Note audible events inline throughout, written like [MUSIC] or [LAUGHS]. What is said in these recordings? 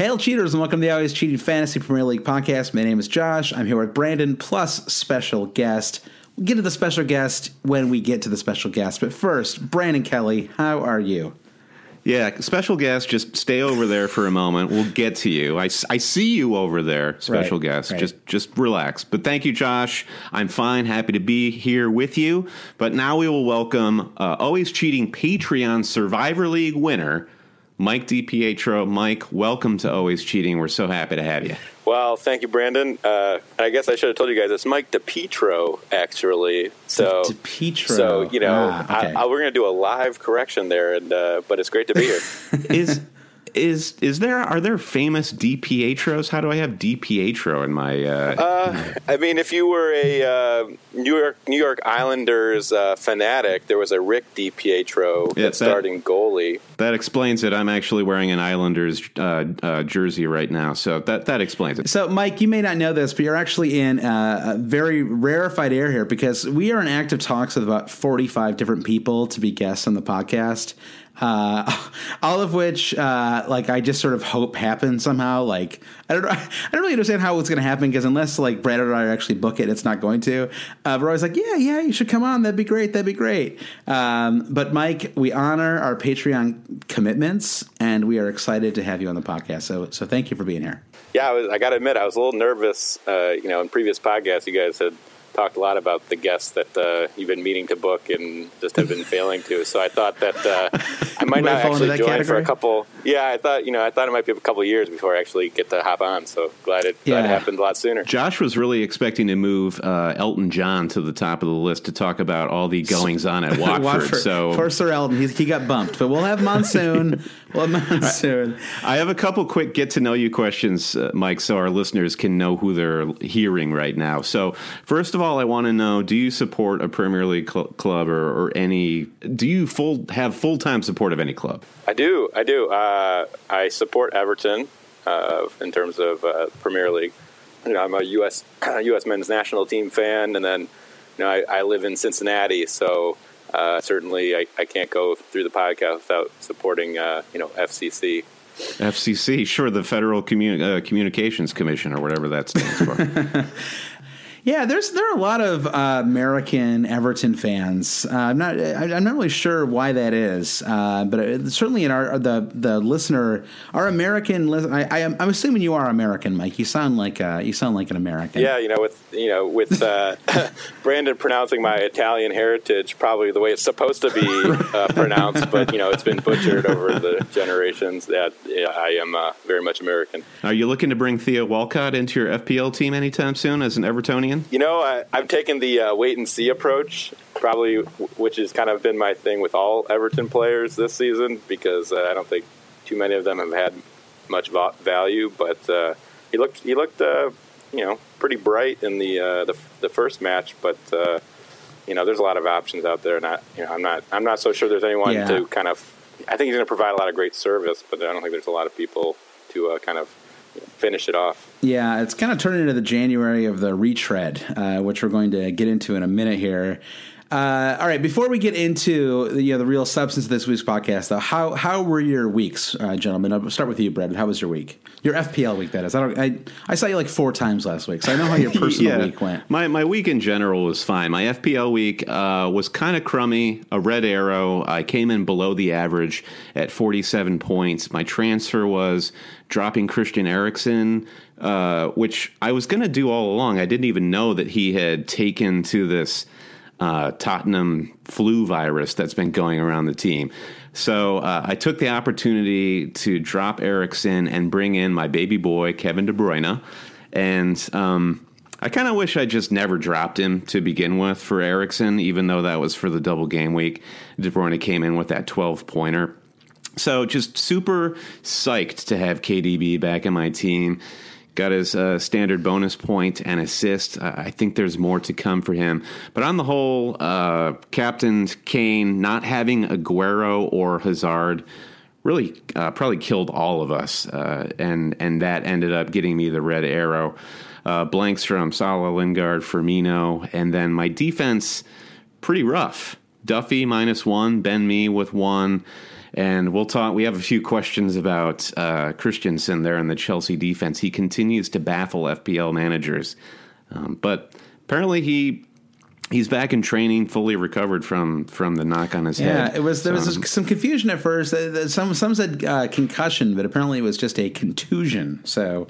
Hail cheaters and welcome to the Always Cheating Fantasy Premier League podcast. My name is Josh. I'm here with Brandon plus special guest. We'll get to the special guest when we get to the special guest. But first, Brandon Kelly, how are you? Yeah, special guest, just stay over there for a moment. We'll get to you. I, I see you over there, special Right, guest. right. Just just relax. But thank you, Josh. I'm fine, happy to be here with you. But now we will welcome uh, always cheating Patreon Survivor League winner, Mike DiPietro. Mike, welcome to Always Cheating. We're so happy to have you. Well, thank you, Brandon. Uh, I guess I should have told you guys it's Mike DiPietro, actually. So, DePietro. so you know, Ah, okay. I, I, we're going to do a live correction there, and uh, but it's great to be here. [LAUGHS] Is is is there are there famous DiPietros? How do I have DiPietro in my? Uh, I mean, if you were a uh, New York New York Islanders uh, fanatic, there was a Rick DiPietro Yeah, that's that- starting goalie. That explains it. I'm actually wearing an Islanders uh, uh, jersey right now, so that that explains it. So, Mike, you may not know this, but you're actually in uh, a very rarefied air here because we are in active talks with about 45 different people to be guests on the podcast. Uh, [LAUGHS] all of which, uh, like, I just sort of hope happen somehow. Like, I don't [LAUGHS] I don't really understand how it's going to happen because unless like Brad or I actually book it, it's not going to. Uh, we're always like, yeah, yeah, you should come on. That'd be great. That'd be great. Um, but Mike, we honor our Patreon commitments, and we are excited to have you on the podcast. So, so thank you for being here. Yeah, I, was, I got to admit, I was a little nervous. Uh, you know, in previous podcasts, you guys had talked a lot about the guests that uh, you've been meaning to book and just have been [LAUGHS] failing to. So I thought that uh, I might Might not actually that join for a couple. Yeah, I thought you know, I thought it might be a couple years before I actually get to hop on. So glad it, glad it happened a lot sooner. Josh was really expecting to move uh, Elton John to the top of the list to talk about all the goings on at [LAUGHS] Watford. So poor Sir Elton, he's, he got bumped, but we'll have Monsoon. [LAUGHS] we'll have him on. I have a couple quick get to know you questions, uh, Mike, so our listeners can know who they're hearing right now. So, first of all, I want to know: Do you support a Premier League cl- club or, or any? Do you full have full time support of any club? I do, I do. Uh, I support Everton uh, in terms of uh, Premier League. You know, I'm a U.S. [CLEARS THROAT] U.S. men's national team fan, and then you know I, I live in Cincinnati, so uh, certainly I, I can't go through the podcast without supporting uh, you know FCC. FCC, sure, the Federal Commu- uh, Communications Commission or whatever that stands for. [LAUGHS] Yeah, there's there are a lot of uh, American Everton fans. Uh, I'm not I, I'm not really sure why that is, uh, but it, certainly in our the the listener, our American. Lis- I, I am I'm assuming you are American, Mike. You sound like uh, you sound like an American. Yeah, you know, with you know, with uh, [LAUGHS] Brandon pronouncing my Italian heritage probably the way it's supposed to be [LAUGHS] uh, pronounced, but you know, it's been butchered over the generations. That yeah, I am uh, very much American. Are you looking to bring Theo Walcott into your FPL team anytime soon as an Evertonian? You know, I, I've taken the uh, wait and see approach, probably, which has kind of been my thing with all Everton players this season, because uh, I don't think too many of them have had much va- value. But uh, he looked, he looked, uh, you know, pretty bright in the uh, the, the first match. But uh, you know, there's a lot of options out there, and I, you know, I'm not I'm not so sure there's anyone Yeah. to kind of. I think he's going to provide a lot of great service, but I don't think there's a lot of people to uh, kind of finish it off. Yeah, it's kind of turning into the January of the retread, uh, which we're going to get into in a minute here. Uh, all right, before we get into the, you know, the real substance of this week's podcast, though, how how were your weeks, uh, gentlemen? I'll start with you, Brett. How was your week? Your FPL week, that is. I don't. I, I saw you like four times last week, so I know how your [LAUGHS] personal Yeah. week went. My my week in general was fine. My FPL week uh, was kind of crummy. A red arrow. I came in below the average at 47 points. My transfer was dropping Christian Eriksen, uh, which I was going to do all along. I didn't even know that he had taken to this uh, Tottenham flu virus that's been going around the team. So uh, I took the opportunity to drop Eriksen and bring in my baby boy Kevin De Bruyne, and um, I kind of wish I just never dropped him to begin with for Eriksen, even though that was for the double game week. De Bruyne came in with that twelve pointer. So just super psyched to have KDB back in my team. Got his uh, standard bonus point and assist. I think there's more to come for him. But on the whole, uh, Captain Kane not having Aguero or Hazard really uh, probably killed all of us, uh, and and that ended up getting me the red arrow. Uh, blanks from Salah, Lingard, Firmino, and then my defense pretty rough. Duffy minus one, Ben Mee with one. And we'll talk. We have a few questions about uh, Christensen there in the Chelsea defense. He continues to baffle FPL managers, um, but apparently he he's back in training, fully recovered from from the knock on his Yeah, head. Yeah, it was there was some confusion at first. Uh, Some some said uh, concussion, but apparently it was just a contusion. So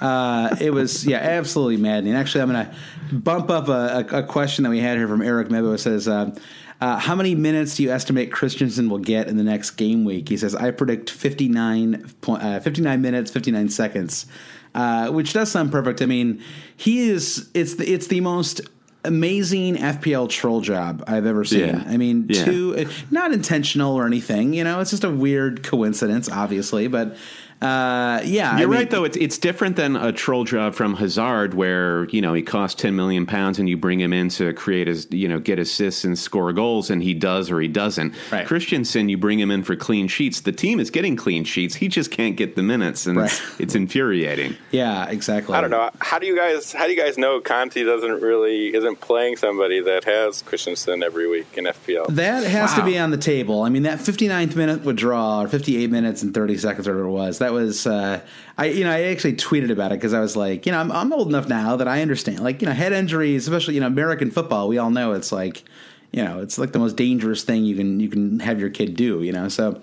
uh, it was yeah, absolutely maddening. Actually, I'm going to bump up a, a, a question that we had here from Eric Mebo. It says. Uh, uh, how many minutes do you estimate Christensen will get in the next game week? He says, I predict 59, uh, 59 minutes, 59 seconds, uh, which does sound perfect. I mean, he is, it's the, it's the most amazing FPL troll job I've ever seen. Yeah. I mean, Yeah. two, not intentional or anything, you know, it's just a weird coincidence, obviously, but uh, yeah. You're mean- right, though. It's it's different than a troll job from Hazard, where you know he costs ten million pounds, and you bring him in to create his, you know, get assists and score goals, and he does or he doesn't. Right. Christensen, you bring him in for clean sheets. The team is getting clean sheets. He just can't get the minutes, and it's, Right. it's infuriating. Yeah, exactly. I don't know. How do you guys? How do you guys know Conte doesn't really isn't playing somebody that has Christensen every week in FPL? That has to be on the table. I mean, that 59th minute withdrawal, or 58 minutes and 30 seconds, or whatever it was, that was, uh, I, you know, I actually tweeted about it because I was like, you know, I'm, I'm old enough now that I understand. Like, you know, head injuries, especially, you know, American football, we all know it's like, you know, it's like the most dangerous thing you can, you can have your kid do, you know? So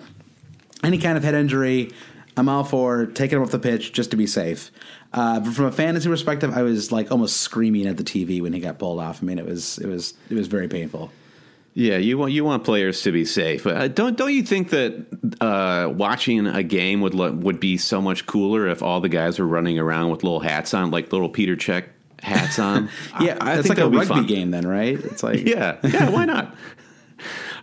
any kind of head injury, I'm all for taking him off the pitch just to be safe. Uh, but from a fantasy perspective, I was like almost screaming at the TV when he got pulled off. I mean, it was, it was, it was very painful. Yeah, you want you want players to be safe, but uh, don't don't you think that uh, watching a game would lo- would be so much cooler if all the guys were running around with little hats on, like little Petr Cech hats on? [LAUGHS] Yeah, I, I it's think like a that would be rugby game, then, right? It's like [LAUGHS] Yeah, yeah, why not? [LAUGHS]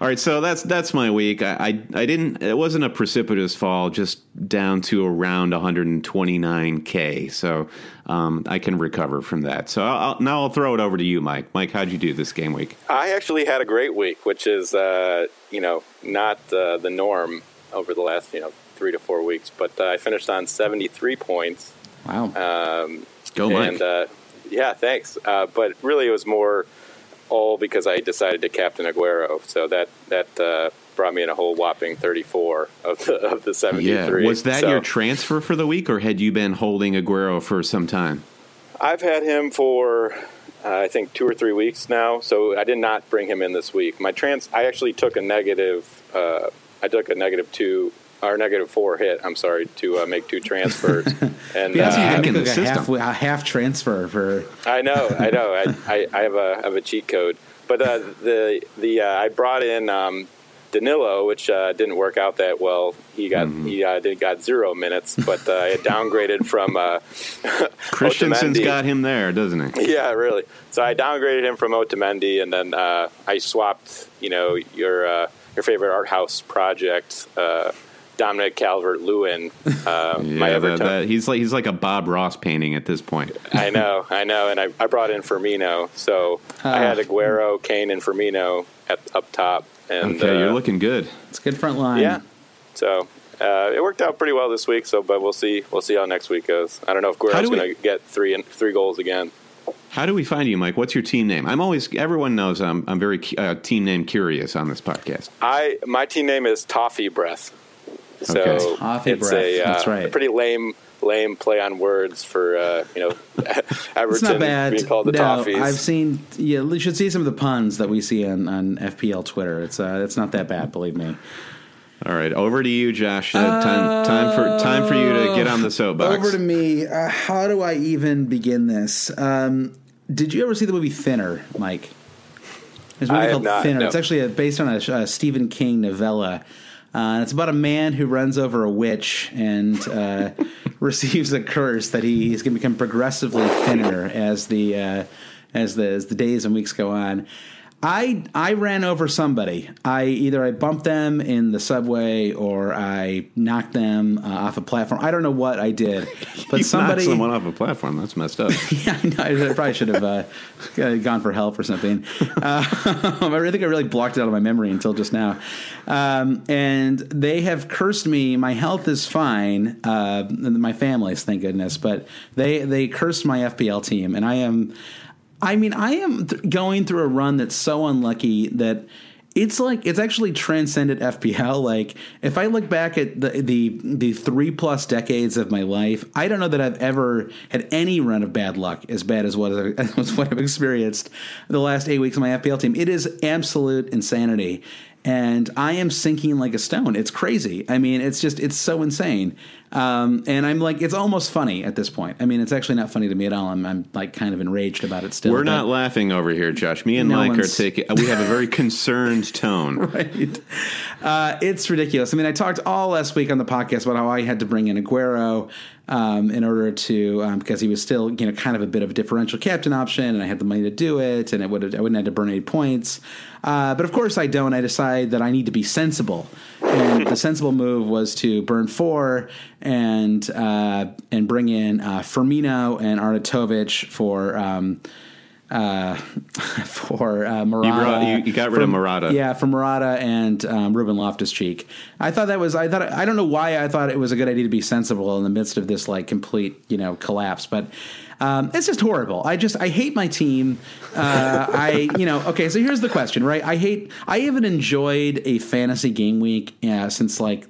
All right, so that's that's my week. I, I I didn't. It wasn't a precipitous fall, just down to around 129k. So um, I can recover from that. So I'll, I'll- now I'll throw it over to you, Mike. Mike, how'd you do this game week? I actually had a great week, which is uh, you know not uh, the norm over the last you know three to four weeks. But uh, I finished on seventy three points. wow. Um, Go, Mike. and uh, yeah, thanks. Uh, but really, it was more all because I decided to captain Aguero. So that that uh, brought me in a whole whopping thirty four of the of the seventy Yeah, was that your transfer for the week, or had you been holding Aguero for some time? I've had him for uh, I think two or three weeks now, so I did not bring him in this week. My trans, I actually took a negative. Uh, I took a negative two or negative four hit. I'm sorry to uh, make two transfers, [LAUGHS] and yeah, so you can in make the like a half, system. a half transfer for I know, I know. I, I, I have a I have a cheat code, but uh, the the uh, I brought in um, Danilo, which uh, didn't work out that well. He got he uh, did got zero minutes, but uh, I downgraded from uh, [LAUGHS] Christensen's Otamendi. got him there, doesn't he? Yeah, really. So I downgraded him from Otamendi, and then uh, I swapped, you know, your uh, your favorite art house project uh, Dominic Calvert Lewin. Uh, my Yeah, Everton. that, that, he's like he's like a Bob Ross painting at this point. I know, [LAUGHS] I know, and I, I brought in Firmino, so I Ah. had Aguero, Kane, and Firmino at, up top. And Okay, you're uh, looking good. It's a good front line. yeah. So uh, it worked out pretty well this week. So, but we'll see. We'll see how next week goes. I don't know if Aguero's going to get three and three goals again. How do we find you, Mike? What's your team name? I'm always everyone knows I'm I'm very uh, team name curious on this podcast. I my team name is Toffee Breath. So Okay. Toffee it's Breath, a, uh, that's right. a pretty lame lame play on words for uh, you know Everton [LAUGHS] It's not bad. being called the no, Toffees. I've seen. Yeah, you should see some of the puns that we see on, on FPL Twitter. It's uh, it's not that bad, believe me. All right, over to you, Josh. Uh, time time for time for you to get on the soapbox. Over to me. Uh, how do I even begin this? Um, did you ever see the movie Thinner, Mike? There's a movie I have called not, Thinner. no. It's actually a, based on a, a Stephen King novella. Uh, it's about a man who runs over a witch and uh, [LAUGHS] receives a curse that he, he's going to become progressively thinner as the uh, as the as the days and weeks go on. I I ran over somebody. I either I bumped them in the subway or I knocked them uh, off a platform. I don't know what I did, [LAUGHS] but somebody knocked someone off a platform. That's messed up. [LAUGHS] yeah, I, know, I probably should have uh, gone for help or something. [LAUGHS] Uh, I think I really blocked it out of my memory until just now. Um, and they have cursed me. My health is fine. Uh, my family's, thank goodness. But they they cursed my FPL team, and I am. I mean, I am th- going through a run that's so unlucky that it's like it's actually transcended FPL. [LAUGHS] Like if I look back at the the the three plus decades of my life, I don't know that I've ever had any run of bad luck as bad as what [LAUGHS] as what I've experienced the last eight weeks of my FPL team. It is absolute insanity. And I am sinking like a stone. It's crazy. I mean, it's just, it's so insane. Um, and I'm like, it's almost funny at this point. I mean, it's actually not funny to me at all. I'm, I'm like kind of enraged about it still. We're not laughing over here, Josh. Me and No Mike are taking. We have a very concerned [LAUGHS] tone. right? Uh, it's ridiculous. I mean, I talked all last week on the podcast about how I had to bring in Aguero um, in order to um, because he was still you know kind of a bit of a differential captain option, and I had the money to do it, and it would I wouldn't have to burn any points. Uh, but of course, I don't. I decide that I need to be sensible, and the sensible move was to burn four and uh, and bring in uh, Firmino and Arnautovic for. Um, uh, [LAUGHS] for uh, Murata. brought- you- you got rid of Murata. Yeah, from Murata and um, Ruben Loftus Cheek. I thought that was. I thought. I don't know why I thought it was a good idea to be sensible in the midst of this like complete you know collapse, but. Um, it's just horrible. I just I hate my team. Uh, [LAUGHS] I you know okay. So here's the question, right? I hate. I haven't enjoyed a fantasy game week uh, since like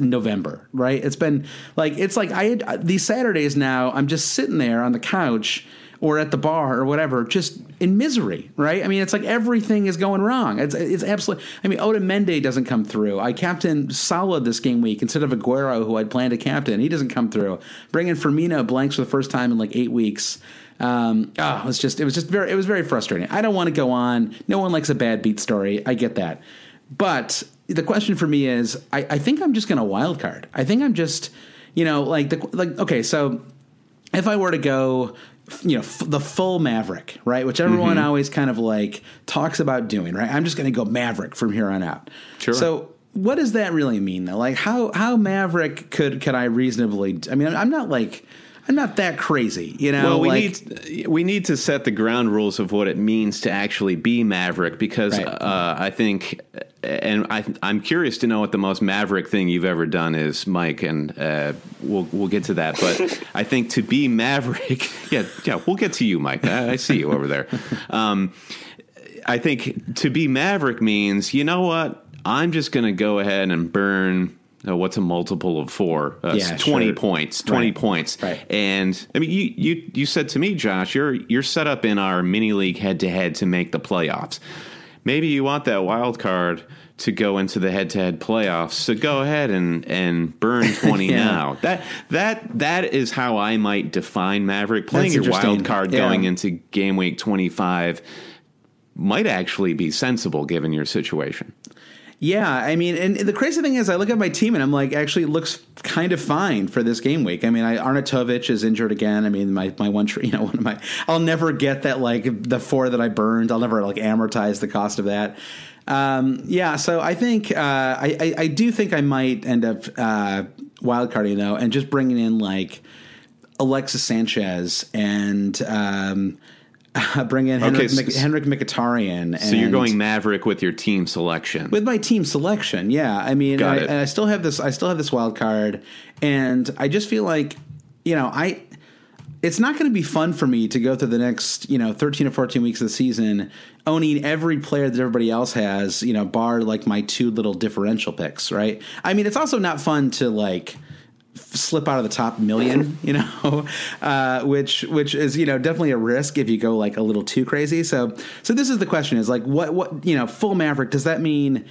November, right? It's been like it's like I had these Saturdays now. I'm just sitting there on the couch or at the bar or whatever, just in misery, right? I mean, it's like everything is going wrong. It's it's absolutely. I mean, Otamendi doesn't come through. I captain Salah this game week instead of Aguero, who I'd planned to captain. He doesn't come through. Bringing Firmino blanks for the first time in like eight weeks. Um, oh, it was just it was just very it was very frustrating. I don't want to go on. No one likes a bad beat story. I get that, but the question for me is, I, I think I'm just going to wild card. I think I'm just, you know, like the like. Okay, so if I were to go, you know, f- the full Maverick, right, which everyone Mm-hmm. always kind of like talks about doing, right? I'm just going to go Maverick from here on out. Sure. So what does that really mean, though? Like, how how Maverick could could I reasonably? I mean, I'm not like. I'm not that crazy, you know. Well, we like, need we need to set the ground rules of what it means to actually be maverick because Right. uh, I think, and I, I'm curious to know what the most maverick thing you've ever done is, Mike, and uh, we'll we'll get to that. But [LAUGHS] I think to be maverick, [LAUGHS] yeah, yeah, we'll get to you, Mike. I, I see you over there. Um, I think to be maverick means, you know what? I'm just going to go ahead and burn. Uh, what's a multiple of four? Uh, Yeah, twenty sure. points. Twenty Right. points. Right. And I mean, you you you said to me, Josh, you're you're set up in our mini league head to head to make the playoffs. Maybe you want that wild card to go into the head to head playoffs. So go ahead and and burn [LAUGHS] twenty Yeah. now. That that that is how I might define Maverick. Playing That's your wild card Yeah. going into game week twenty five might actually be sensible given your situation. Yeah, I mean, and the crazy thing is, I look at my team and I'm like, actually, it looks kind of fine for this game week. I mean, I, Arnautovic is injured again. I mean, my my one, [LAUGHS] you know, one of my, I'll never get that like the four that I burned. I'll never like amortize the cost of that. Um, yeah, so I think uh, I, I, I do think I might end up uh, wildcarding though, and just bringing in like Alexis Sanchez and. Um, [LAUGHS] bring in Henrikh, okay, so, Henrikh Mkhitaryan. So you're going Maverick with your team selection. With my team selection, yeah. I mean, I, and I still have this. I still have this wild card, and I just feel like, you know, I. It's not going to be fun for me to go through the next, you know, 13 or 14 weeks of the season owning every player that everybody else has, you know, bar like my two little differential picks, right? I mean, it's also not fun to like slip out of the top million, [LAUGHS] you know, uh, which which is you know definitely a risk if you go like a little too crazy. So so this is the question: is like what what you know full Maverick does that mean?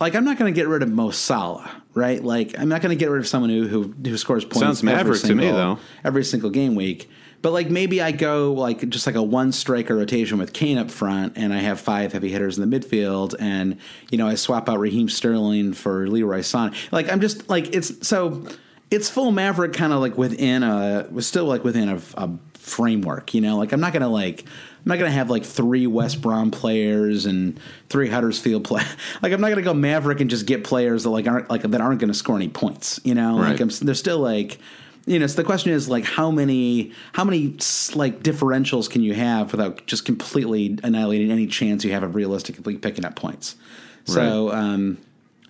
Like I'm not going to get rid of Mo Salah, right? Like I'm not going to get rid of someone who who, who scores points. Sounds Maverick single, to me though. Every single game week. But like maybe I go like just like a one striker rotation with Kane up front, and I have five heavy hitters in the midfield, and you know I swap out Raheem Sterling for Leroy Sané. Like I'm just like it's so it's full Maverick kind of like within a was still like within a, a, framework, you know. Like I'm not gonna like I'm not gonna have like three West Brom players and three Huddersfield play. [LAUGHS] like I'm not gonna go Maverick and just get players that like aren't like that aren't gonna score any points, you know. Right. Like I'm, they're still like you know. So the question is like how many how many like differentials can you have without just completely annihilating any chance you have of realistically picking up points? So right. um,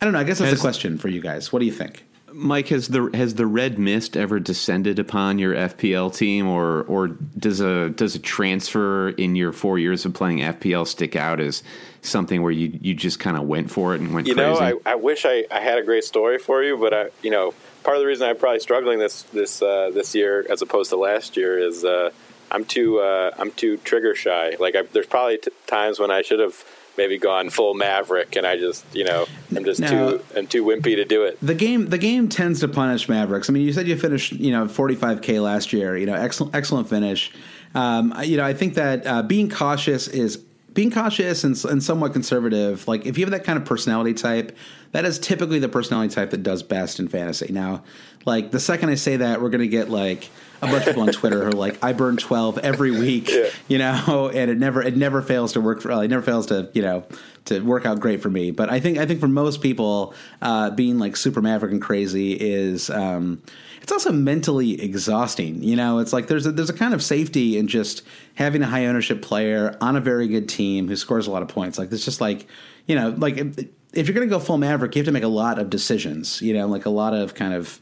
I don't know. I guess that's a question for you guys. What do you think? Mike, has the has the red mist ever descended upon your FPL team, or or does a does a transfer in your four years of playing FPL stick out as something where you you just kind of went for it and went? You crazy? know, I, I wish I, I had a great story for you, but I you know part of the reason I'm probably struggling this this uh, this year as opposed to last year is uh, I'm too uh, I'm too trigger shy. Like I, there's probably t- times when I should have maybe gone full Maverick, and I just you know I'm just now, too I'm too wimpy to do it. The game the game tends to punish Mavericks. I mean, you said you finished you know 45k last year. You know, excellent excellent finish. Um, you know, I think that uh, being cautious is being cautious and, and somewhat conservative. Like if you have that kind of personality type, that is typically the personality type that does best in fantasy. Now, like the second I say that, we're going to get like a bunch of people on Twitter who are like, I burn twelve every week, yeah. you know, and it never it never fails to work for. It never fails to you know to work out great for me. But I think I think for most people, uh, being like super maverick and crazy is. Um, it's also mentally exhausting. You know, it's like there's a, there's a kind of safety in just having a high ownership player on a very good team who scores a lot of points. Like it's just like, you know, like if you're going to go full Maverick, you have to make a lot of decisions. You know, like a lot of kind of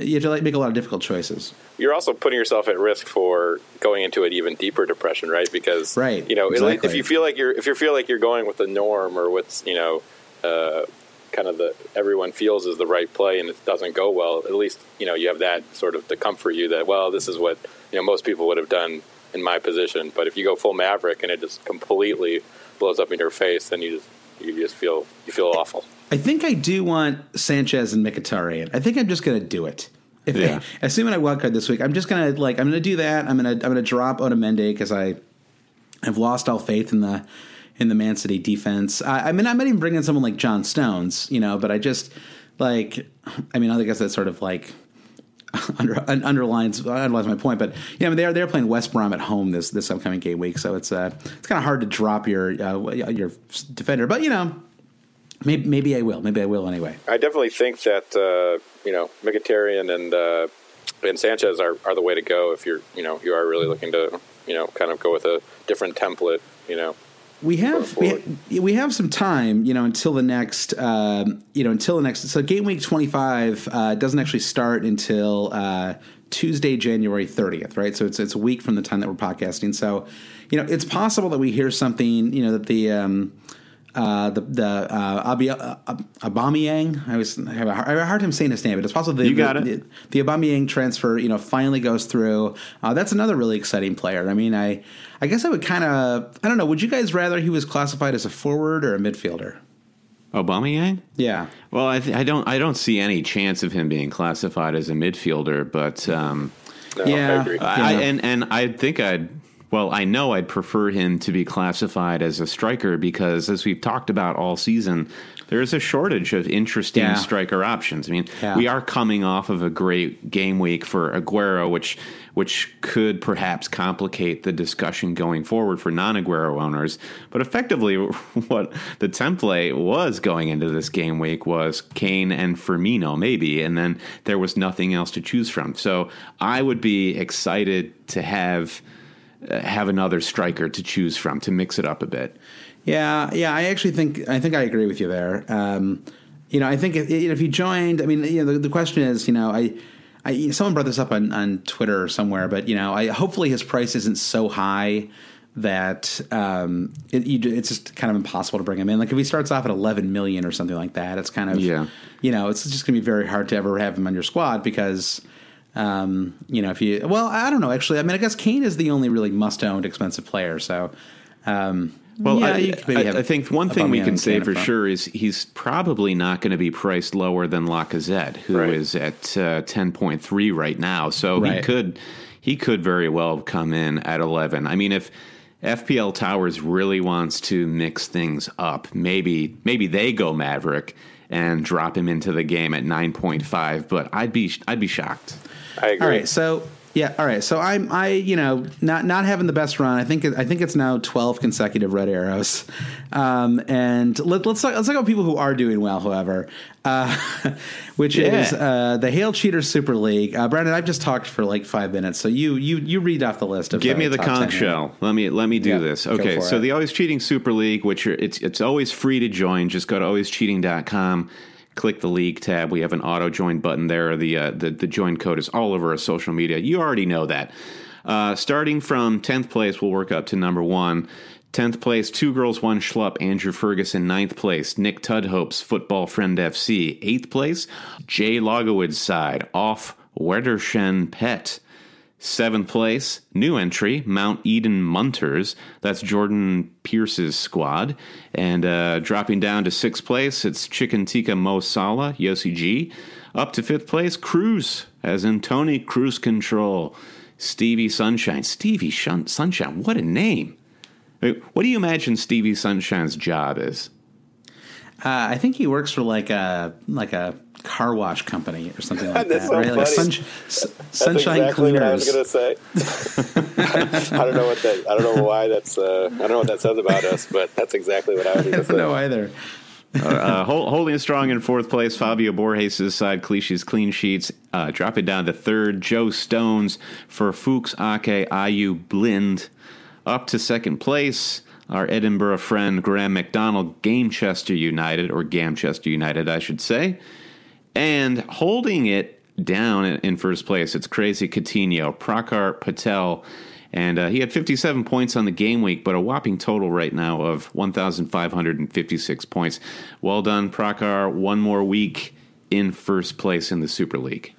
you have to like make a lot of difficult choices. You're also putting yourself at risk for going into an even deeper depression, right? Because right, you know, exactly. if you feel like you're if you feel like you're going with the norm or what's you know, uh, kind of the everyone feels is the right play and it doesn't go well, at least you know you have that sort of to comfort you that well, this is what you know most people would have done in my position. But if you go full maverick and it just completely blows up in your face, then you just you just feel you feel awful. I think I do want Sanchez and Mkhitaryan. I think I'm just going to do it. If yeah. [LAUGHS] I, assuming I wildcard this week, I'm just gonna like I'm gonna do that. I'm gonna I'm gonna drop Otamendi because I have lost all faith in the in the Man City defense. I, I mean, I might even bring in someone like John Stones, you know, but I just like I mean, I guess that's sort of like [LAUGHS] under, underlines underlines my point. But yeah, I mean, they're they're playing West Brom at home this this upcoming game week, so it's uh it's kind of hard to drop your uh, your defender. But you know, Maybe, maybe I will. Maybe I will anyway. I definitely think that uh, you know Mkhitaryan and uh, and Sanchez are, are the way to go if you're you know you are really looking to you know kind of go with a different template. You know, we have we, we have some time, you know, until the next, uh, you know, until the next. So game week twenty five uh, doesn't actually start until uh, Tuesday, January thirtieth, right? So it's it's a week from the time that we're podcasting. So, you know, it's possible that we hear something, you know, that the um, uh, the the uh, Abi, uh, Aubameyang. I was I have a hard, have a hard time saying his name, but it's possible the, you got the, it. The, the Aubameyang transfer, you know, finally goes through. Uh, that's another really exciting player. I mean, I I guess I would kind of I don't know. Would you guys rather he was classified as a forward or a midfielder? Aubameyang? Yeah. Well, I, th- I don't I don't see any chance of him being classified as a midfielder, but um, no, yeah, I, I, and and I think I'd Well, I know I'd prefer him to be classified as a striker because, as we've talked about all season, there's a shortage of interesting Yeah. striker options. I mean, Yeah. we are coming off of a great game week for Aguero, which which could perhaps complicate the discussion going forward for non-Aguero owners. But effectively, [LAUGHS] what the template was going into this game week was Kane and Firmino, maybe, and then there was nothing else to choose from. So I would be excited to have have another striker to choose from to mix it up a bit. Yeah, yeah. I actually think I think I agree with you there. Um, you know, I think if, if you joined, I mean, you know, the, the question is, you know, I, I someone brought this up on, on Twitter or somewhere, but you know, I hopefully his price isn't so high that um, it, you, it's just kind of impossible to bring him in. Like if he starts off at 11 million or something like that, it's kind of Yeah. you know, it's just going to be very hard to ever have him on your squad because. Um, you know, if you well, I don't know. Actually, I mean, I guess Kane is the only really must-owned expensive player. So, um, Well, yeah, I, you could maybe I- I think one thing we can say for sure is he's probably not going to be priced lower than Lacazette, who is Right. at uh, ten point three right now. So he could he could very well come in at eleven. I mean, if FPL Towers really wants to mix things up, maybe maybe they go Maverick and drop him into the game at nine point five. But I'd be I'd be shocked. I agree. All right, so yeah, all right. So I'm I you know not not having the best run. I think I think it's now 12 consecutive red arrows. Um, and let, let's talk, let's talk about people who are doing well. However, uh, [LAUGHS] which Yeah. is uh, the Hail Cheaters Super League. Uh, Brandon, I've just talked for like five minutes, so you you you read off the list of Give me the conch 10 here. shell. Let me let me do Yeah, this. Okay, so it. the Always Cheating Super League, which it's it's always free to join. Just go to alwayscheating.com, click the league tab. We have an auto join button there. The uh, the the join code is all over our social media. You already know that. Uh, starting from tenth place, we'll work up to number one. Tenth place, two girls, one schlup. Andrew Ferguson, ninth place. Nick Tudhope's Football Friend FC, eighth place. Jay Logowitz side off Wedershen Pet. Seventh place, new entry, Mount Eden Munters. That's Jordan Pierce's squad. And uh, dropping down to sixth place, it's Chicken Tikka Mo Yossi G. Up to fifth place, Cruz, as in Tony Cruise Control. Stevie Sunshine. Stevie Shun- Sunshine, what a name. Wait, What do you imagine Stevie Sunshine's job is? Uh, I think he works for like a like a car wash company or something like [LAUGHS] That's that, so right? Like funny. sunsh- s- That's sunshine exactly what I was going to say. [LAUGHS] I don't know what that. I don't know why that's. Uh, I don't know what that says about us, but that's exactly what I was [LAUGHS] I going to don't know say. either. uh, hol- holding strong in fourth place, Fabio Borges' side, Cliché's clean sheets. Uh, dropping down to third, Joe Stones for Fuchs, Ake, Ayew, Blind. Up to second place, our Edinburgh friend Graham McDonald, Gamechester United, or Gamchester United, I should say. And holding it down in, first place, it's Crazy Coutinho, Prakar Patel. And uh, he had 57 points on the game week, but a whopping total right now of 1,556 points. Well done, Prakar. One more week in first place in the Super League.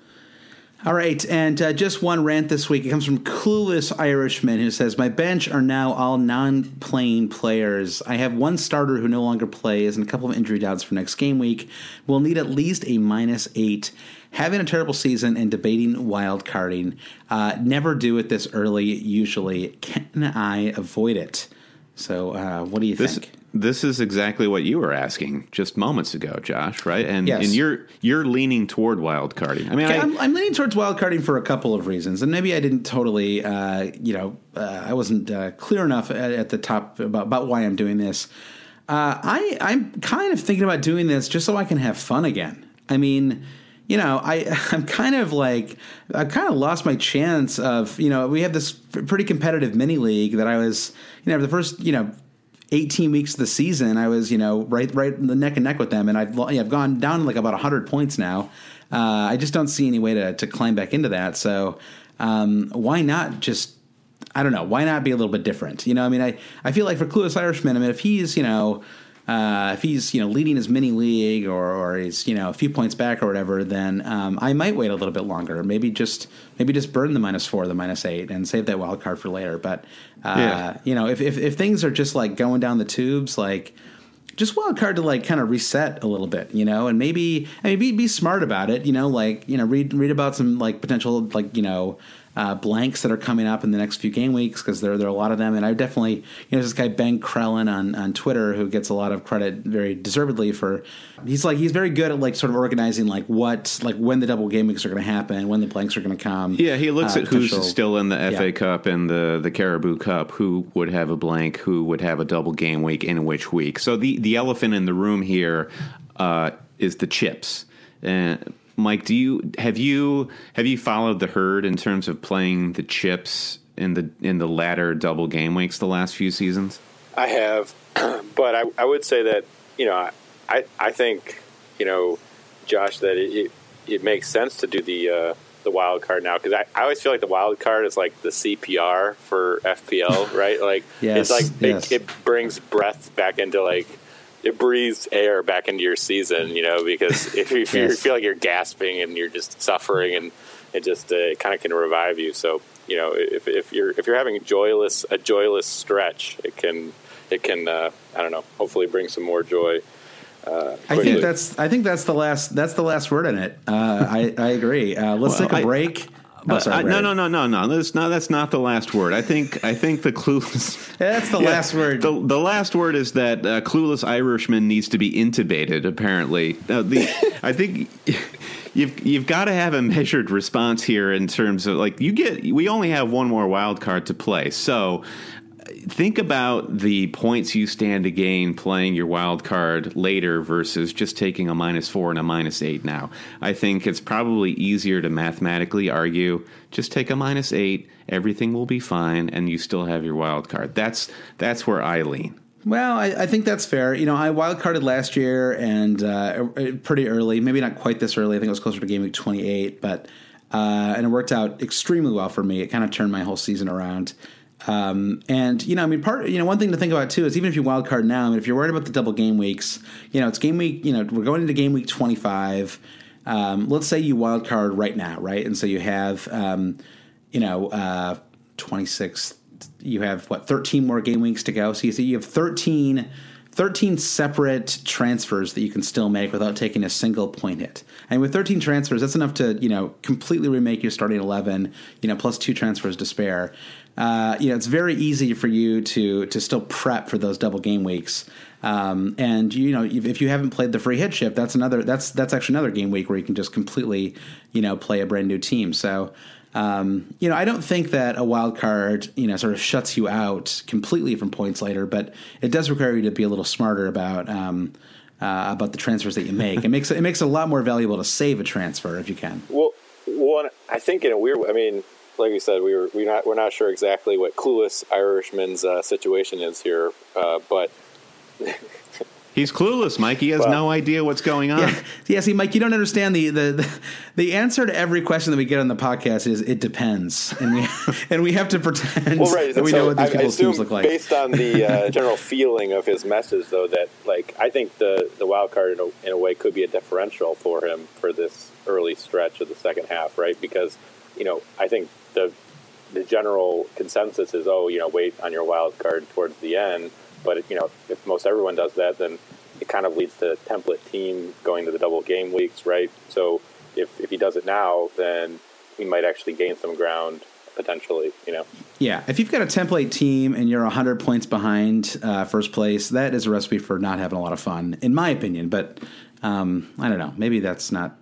All right, and uh, just one rant this week. It comes from Clueless Irishman who says, My bench are now all non playing players. I have one starter who no longer plays and a couple of injury doubts for next game week. We'll need at least a minus eight. Having a terrible season and debating wild carding. Uh, never do it this early, usually. Can I avoid it? So, uh, what do you This think? This is exactly what you were asking just moments ago, Josh. Right? And Yes. and you're you're leaning toward wild carding. I mean, Okay, I, I'm, I'm leaning towards wildcarding for a couple of reasons, and maybe I didn't totally, uh, you know, uh, I wasn't uh, clear enough at, at the top about, about why I'm doing this. Uh, I I'm kind of thinking about doing this just so I can have fun again. I mean, you know, I [LAUGHS] I'm kind of like I kind of lost my chance of you know we have this pretty competitive mini league that I was you know the first you know 18 weeks of the season, I was, you know, right, right the neck and neck with them, and I've, I've gone down like about 100 points now. Uh, I just don't see any way to, to climb back into that. So, um, why not just, I don't know, why not be a little bit different? You know, I mean, I, I feel like for Clueless Irishman, I mean, if he's, you know, uh, if he's, you know, leading his mini league or, or he's, you know, a few points back or whatever, then um, I might wait a little bit longer. Maybe just, maybe just burn the minus four, the minus eight, and save that wild card for later. But, uh, Yeah. you know, if, if if things are just like going down the tubes, like just wild card to like kind of reset a little bit, you know, and maybe I mean be be smart about it, you know, like you know read read about some like potential like you know uh, blanks that are coming up in the next few game weeks because there, there are a lot of them. And I definitely, you know, this guy Ben Crellin on, on Twitter who gets a lot of credit very deservedly for. He's like he's very good at like sort of organizing like what like when the double game weeks are going to happen, when the blanks are going to come. Yeah, he looks uh, at who's still in the FA yeah. Cup and the the Carabao Cup, who would have a blank, who would have a double game week in which week. So the the elephant in the room here uh, is the chips. And Mike, do you have you have you followed the herd in terms of playing the chips in the in the latter double game weeks the last few seasons? I have, [CLEARS THROAT] but I, I would say that you know I I think you know Josh that it it, it makes sense to do the uh, the wild card now because I, I always feel like the wild card is like the CPR for FPL, [LAUGHS] right? Like yes, it's like yes. it, it brings breath back into like it breathes air back into your season, you know, because if you, yes. you feel like you're gasping and you're just suffering, and it just uh, it kind of can revive you. So you know, if, if you're if you're having a joyless a joyless stretch, it can it can uh, I don't know, hopefully bring some more joy. Uh, I think that's I think that's the last that's the last word in it. Uh, I, I agree. Uh, let's well, take a I, Oh, sorry, I, no, no, no, no, no. That's not. That's not the last word. I think. I think the clueless. [LAUGHS] that's the yeah, last word. The, the last word is that uh, clueless Irishman needs to be intubated. Apparently, uh, the. [LAUGHS] I think. You've you've got to have a measured response here in terms of like you get we only have one more wild card to play so think about the points you stand to gain playing your wild card later versus just taking a minus four and a minus eight now. I think it's probably easier to mathematically argue just take a minus eight, everything will be fine, and you still have your wild card. That's that's where I lean. Well, I, I, think that's fair. You know, I wildcarded last year and uh, pretty early, maybe not quite this early. I think it was closer to game week 28, but uh, and it worked out extremely well for me. It kind of turned my whole season around. Um, and you know, I mean, part you know, one thing to think about too is even if you wild card now, I mean, if you're worried about the double game weeks, you know, it's game week. You know, we're going into game week 25. Um, let's say you wild card right now, right? And so you have, um, you know, uh, 26. You have what 13 more game weeks to go. So you see, you have 13. 13 separate transfers that you can still make without taking a single point hit. And with 13 transfers, that's enough to, you know, completely remake your starting 11, you know, plus two transfers to spare uh, you know, it's very easy for you to to still prep for those double game weeks. Um, and you know, if you haven't played the free hit ship, that's another that's that's actually another game week where you can just completely, you know, play a brand new team. So. Um, you know, I don't think that a wild card, you know, sort of shuts you out completely from points later, but it does require you to be a little smarter about um, uh, about the transfers that you make. It makes it makes it a lot more valuable to save a transfer if you can. Well, one, I think in a weird, I mean, like you said, we were we not we're not sure exactly what clueless Irishman's uh, situation is here, uh, but [LAUGHS] He's clueless, Mike. He has well, no idea what's going on. Yeah. yeah, see, Mike, you don't understand the, the, the the answer to every question that we get on the podcast is it depends, and we [LAUGHS] and we have to pretend well, right. that we so know what these I, people's teams look like. Based on the uh, [LAUGHS] general feeling of his message, though, that like I think the the wild card in a, in a way could be a differential for him for this early stretch of the second half, right? Because you know I think the the general consensus is, oh, you know, wait on your wild card towards the end. But you know, if most everyone does that, then it kind of leads to template team going to the double game weeks, right? So if if he does it now, then he might actually gain some ground potentially. You know. Yeah, if you've got a template team and you're 100 points behind uh, first place, that is a recipe for not having a lot of fun, in my opinion. But um, I don't know. Maybe that's not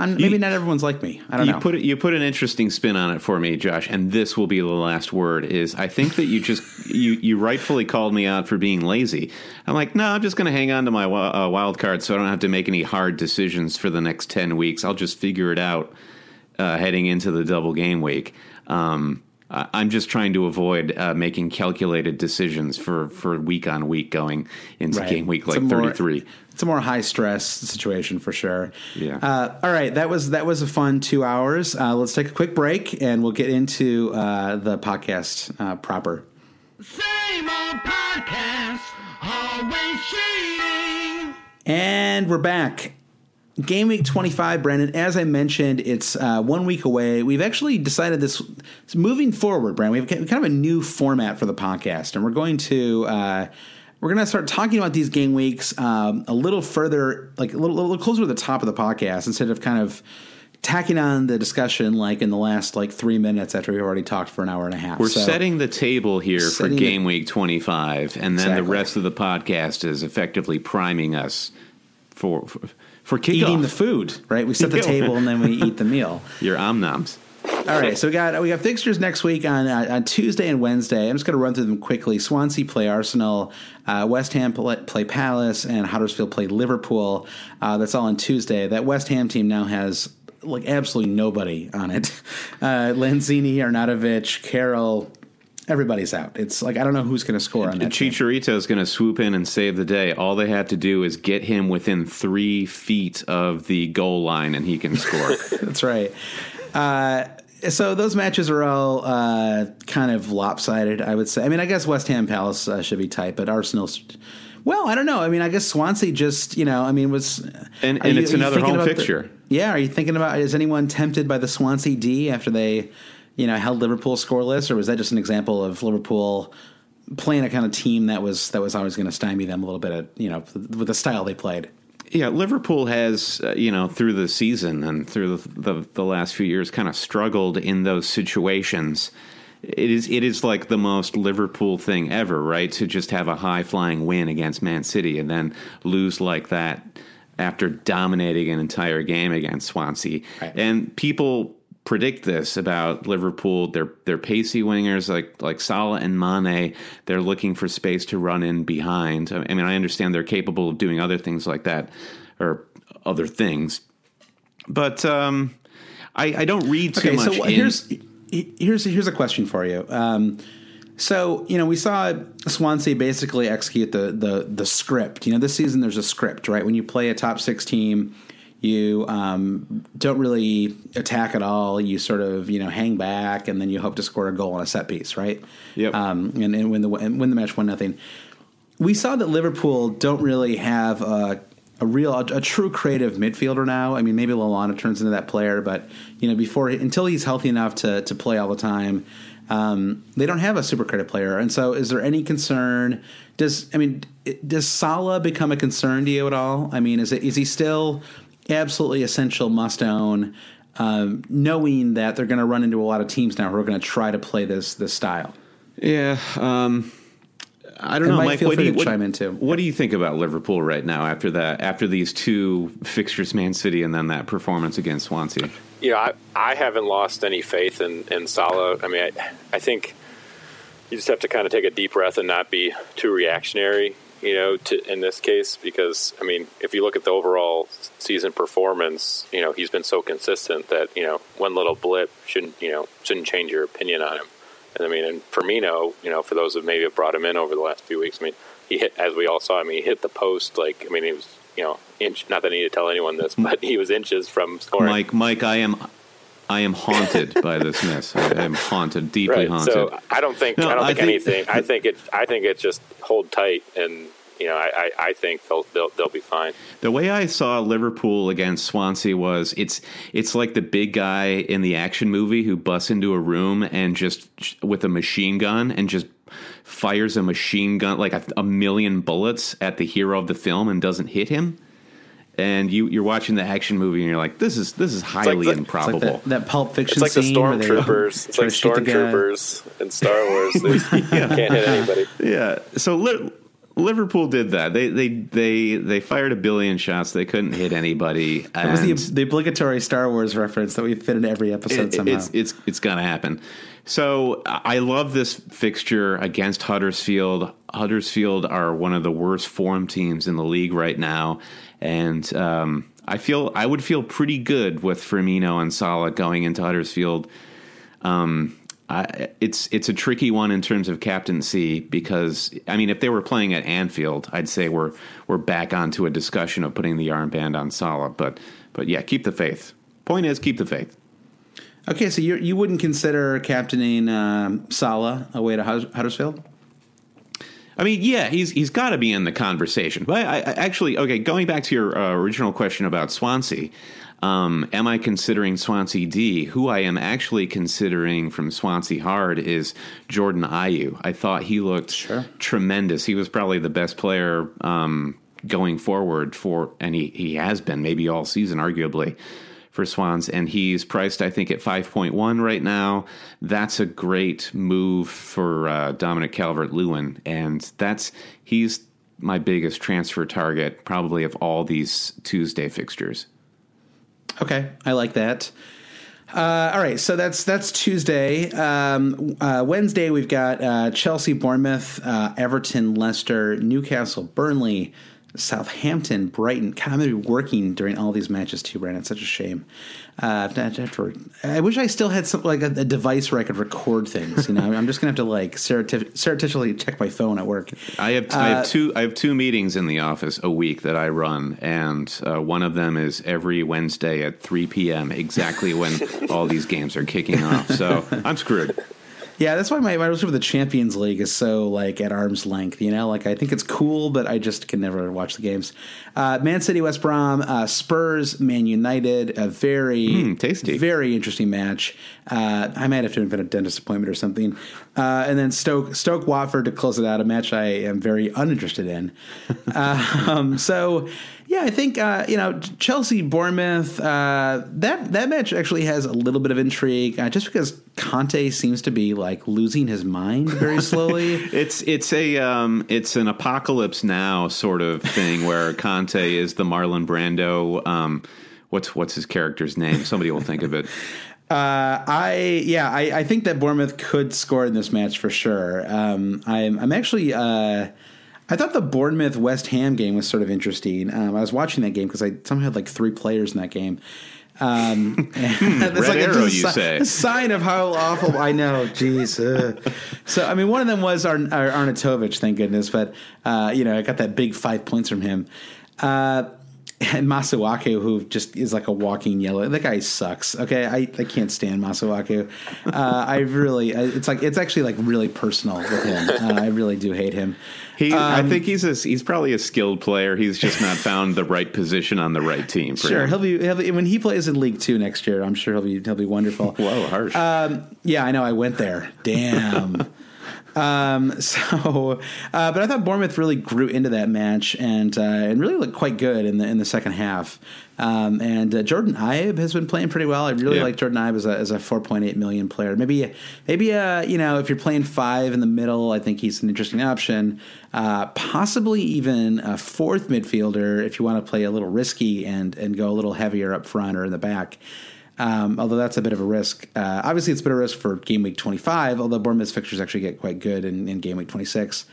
I'm, maybe you, not everyone's like me. I don't you know. Put it, you put an interesting spin on it for me, Josh, and this will be the last word. Is I think that you just [LAUGHS] you you rightfully called me out for being lazy. I'm like, no, I'm just going to hang on to my uh, wild card, so I don't have to make any hard decisions for the next ten weeks. I'll just figure it out uh, heading into the double game week. Um, I'm just trying to avoid uh, making calculated decisions for, for week on week going into right. game week like 33 it's a more high stress situation for sure. Yeah. Uh, all right, that was that was a fun two hours. Uh, let's take a quick break and we'll get into uh, the podcast uh, proper. Same old podcast, always cheating. And we're back. Game week 25, Brandon. As I mentioned, it's uh, one week away. We've actually decided this moving forward, Brandon. We have kind of a new format for the podcast, and we're going to uh, we're going to start talking about these game weeks um, a little further, like a little, a little closer to the top of the podcast instead of kind of tacking on the discussion like in the last like three minutes after we've already talked for an hour and a half. We're So- setting the table here for game the- week 25, and then the rest of the podcast is effectively priming us for for, for kickoff. eating the food, right? We set the [LAUGHS] table and then we eat the meal. Your omnoms. All right, so we got we got fixtures next week on uh, on Tuesday and Wednesday. I'm just going to run through them quickly. Swansea play Arsenal, uh, West Ham play, play Palace, and Huddersfield play Liverpool. Uh, that's all on Tuesday. That West Ham team now has like absolutely nobody on it. [LAUGHS] Uh, Lanzini, Arnautovic, Carroll, everybody's out. It's like I don't know who's going to score on that. Chicharito is going to swoop in and save the day. All they had to do is get him within three feet of the goal line, and he can score. [LAUGHS] That's right. Uh, so those matches are all uh, kind of lopsided, I would say. I mean, I guess West Ham Palace uh, should be tight, but Arsenal's. Well, I don't know. I mean, I guess Swansea just, you know, I mean, was. And- and it's another home about the- fixture. yeah. Are you thinking about, is anyone tempted by the Swansea D after they, you know, held Liverpool scoreless, or was that just an example of Liverpool playing a kind of team that was that was always going to stymie them a little bit, of, you know, with the style they played? Yeah, Liverpool has, uh, you know, through the season and through the, the, the last few years, kind of struggled in those situations. It is it is like the most Liverpool thing ever, right? To just have a high flying win against Man City and then lose like that after dominating an entire game against Swansea. Right. And people predict this about Liverpool. They're they're pacey wingers like like Salah and Mane. They're looking for space to run in behind. I mean, I understand they're capable of doing other things like that or other things, but um, I, I don't read too Okay, much. so in- here's here's here's a question for you. Um, so you know we saw Swansea basically execute the the the script. You know this season there's a script, right? When you play a top six team, you um, don't really attack at all. You sort of you know hang back, and then you hope to score a goal on a set piece, right? Yep. Um, and, and win the and win the match one nothing. We saw that Liverpool don't really have a, a real a, a true creative midfielder now. I mean, maybe Lallana turns into that player, but you know, before until he's healthy enough to to play all the time, um, they don't have a super creative player. And so, is there any concern? Does I mean, does Salah become a concern to you at all? I mean, is it is he still absolutely essential must own? Um, knowing that they're going to run into a lot of teams now who are going to try to play this this style. yeah. Um, I don't And know, Mike, Mike. feel what do you to what, chime in, too. What do you think about Liverpool right now after that? After these two fixtures, Man City, and then that performance against Swansea. you know, I, I haven't lost any faith in, in Salah. I mean, I, I think you just have to kind of take a deep breath and not be too reactionary, you know, to, in this case, because, I mean, if you look at the overall season performance, you know, he's been so consistent that, you know, one little blip shouldn't, you know, shouldn't change your opinion on him. And I mean, and Firmino, you know, for those that maybe have brought him in over the last few weeks, I mean, he hit, as we all saw, I mean, he hit the post, like, I mean, he was, you know, inch, not that I need to tell anyone this, [LAUGHS] but he was inches from scoring. Mike, Mike, I am, I am haunted [LAUGHS] by this mess. I am haunted, deeply right. haunted. So I don't think No, I don't I think, think- anything. I think it. I think it just hold tight, and you know, I, I, I think they'll, they'll they'll be fine. The way I saw Liverpool against Swansea was it's it's like the big guy in the action movie who busts into a room and just with a machine gun and just fires a machine gun like a, a million bullets at the hero of the film and doesn't hit him. And you you're watching the action movie and you're like, this is this is highly the- it's like improbable. It's like that, that Pulp Fiction It's like the scene where stormtroopers. [LAUGHS] It's like to shoot the guy. stormtroopers in Star Wars. They [LAUGHS] can't hit anybody. Yeah. So Li- Liverpool did that. They they they they fired a billion shots. They couldn't hit anybody. That was the, the obligatory Star Wars reference that we fit in every episode It- somehow. It's it's it's gonna happen. So I love this fixture against Huddersfield. Huddersfield are one of the worst form teams in the league right now, and um, I feel I would feel pretty good with Firmino and Salah going into Huddersfield. Um, I, it's it's a tricky one in terms of captaincy because I mean if they were playing at Anfield, I'd say we're we're back onto a discussion of putting the armband on Salah. But but yeah, keep the faith. Point is, keep the faith. okay, so you you wouldn't consider captaining um, Salah away to Huddersfield? I mean, yeah, he's he's got to be in the conversation. But I, I, actually, okay, going back to your uh, original question about Swansea, um, am I considering Swansea D? Who I am actually considering from Swansea Hard is Jordan Ayew. I thought he looked Sure. tremendous. He was probably the best player um, going forward for, and he he has been maybe all season, arguably for Swans, and he's priced, I think, at 5.1 right now. That's a great move for uh, Dominic Calvert Lewin, and that's he's my biggest transfer target, probably of all these Tuesday fixtures. Okay, I like that. Uh, all right, so that's that's Tuesday. Um, uh, Wednesday we've got uh, Chelsea, Bournemouth, uh, Everton, Leicester, Newcastle, Burnley, Southampton, Brighton. God, I'm going to be working during all these matches too, Brandon. It's such a shame. Uh, I wish I still had some like a, a, device where I could record things. You know, I'm just gonna have to like surreptitiously check my phone at work. I have, uh, I have two I have two meetings in the office a week that I run, and uh, one of them is every Wednesday at 3 p.m. exactly when [LAUGHS] all these games are kicking off. So I'm screwed. Yeah, that's why my, my relationship with the Champions League is so like at arm's length. You know, like I think it's cool, but I just can never watch the games. Uh, Man City, West Brom, uh, Spurs, Man United, a very mm, tasty, very interesting match. Uh, I might have to invent a dentist appointment or something. Uh, and then Stoke, Stoke Watford to close it out, a match I am very uninterested in. [LAUGHS] um, so yeah, I think uh, you know Chelsea Bournemouth. Uh, that that match actually has a little bit of intrigue, uh, just because Conte seems to be like losing his mind very [LAUGHS] slowly. it's it's a um, it's an apocalypse now sort of thing where [LAUGHS] Conte is the Marlon Brando. Um, what's what's his character's name? Somebody will think of it. [LAUGHS] Uh, I yeah, I, I, think that Bournemouth could score in this match for sure. Um, I'm I'm actually uh, I thought the Bournemouth West Ham game was sort of interesting. Um, I was watching that game because I somehow had like three players in that game. Um, [LAUGHS] [LAUGHS] that's Red like arrow, a, you si- say. A [LAUGHS] sign of how awful I know. Jeez. Uh. So I mean, one of them was Ar- Ar- Arnautovic, thank goodness. But uh, you know, I got that big five points from him. Uh, and Masuaku, who just is like a walking yellow. That guy sucks. Okay, I, I can't stand Masuaku. Uh, I really, it's like it's actually like really personal with him. Uh, I really do hate him. He, um, I think he's a, he's probably a skilled player. He's just not [LAUGHS] found the right position on the right team. sure, him. he'll be, he'll be when he plays in League Two next year. I'm sure he'll be he'll be wonderful. [LAUGHS] Whoa, harsh. Um, yeah, I know. I went there. Damn. [LAUGHS] Um, [LAUGHS] so, uh, but I thought Bournemouth really grew into that match and uh, and really looked quite good in the in the second half. Um, and uh, Jordan Ibe has been playing pretty well. I really yeah. like Jordan Ibe as a, as a 4.8 million player. Maybe maybe uh, you know if you're playing five in the middle, I think he's an interesting option. Uh, possibly even a fourth midfielder if you want to play a little risky and and go a little heavier up front or in the back. Um, although that's a bit of a risk. Uh, obviously, it's a bit of a risk for game week 25, although Bournemouth's fixtures actually get quite good in, in game week 26.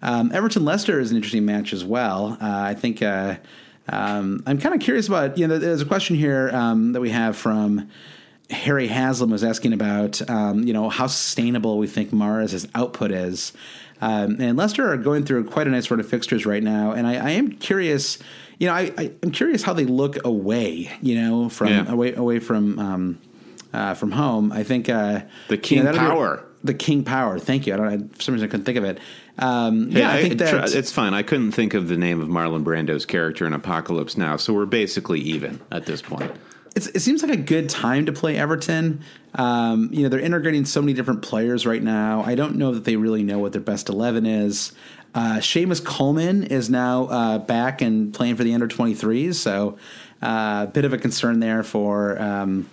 Um, Everton Leicester is an interesting match as well. Uh, I think uh, um, I'm kind of curious about, you know, there's a question here um, that we have from Harry Haslam was asking about, um, you know, how sustainable we think Mahrez's output is. Um, and Leicester are going through quite a nice sort of fixtures right now. And I, I am curious you know, I, I am curious how they look away. You know, from yeah. away away from um, uh, from home. I think uh, the King you know, Power. the King Power. Thank you. I don't. For some reason, I couldn't think of it. Um, yeah, I think that it's fine. I couldn't think of the name of Marlon Brando's character in Apocalypse Now, so we're basically even at this point. it seems like a good time to play Everton. Um, you know, they're integrating so many different players right now. I don't know that they really know what their best eleven is. Uh, Seamus Coleman is now uh, back and playing for the under 23s, so a uh, bit of a concern there for. Um,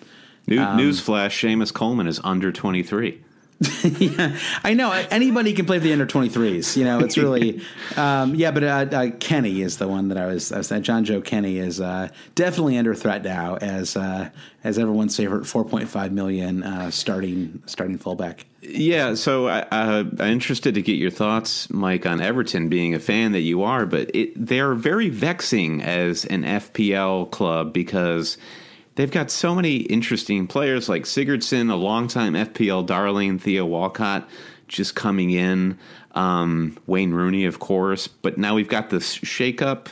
New, um, newsflash: Seamus Coleman is under 23. [LAUGHS] yeah, I know. Anybody can play the under 23s. You know, it's [LAUGHS] really, um, yeah. But uh, uh, Kenny is the one that I was. I was Jonjoe Kenny is uh, definitely under threat now as uh, as everyone's favorite 4.5 million uh, starting starting fullback. Yeah, so I, am interested to get your thoughts, Mike, on Everton. Being a fan that you are, but it, they're very vexing as an FPL club because they've got so many interesting players like Sigurdsson, a longtime FPL darling, Theo Walcott just coming in, um, Wayne Rooney, of course. But now we've got this shakeup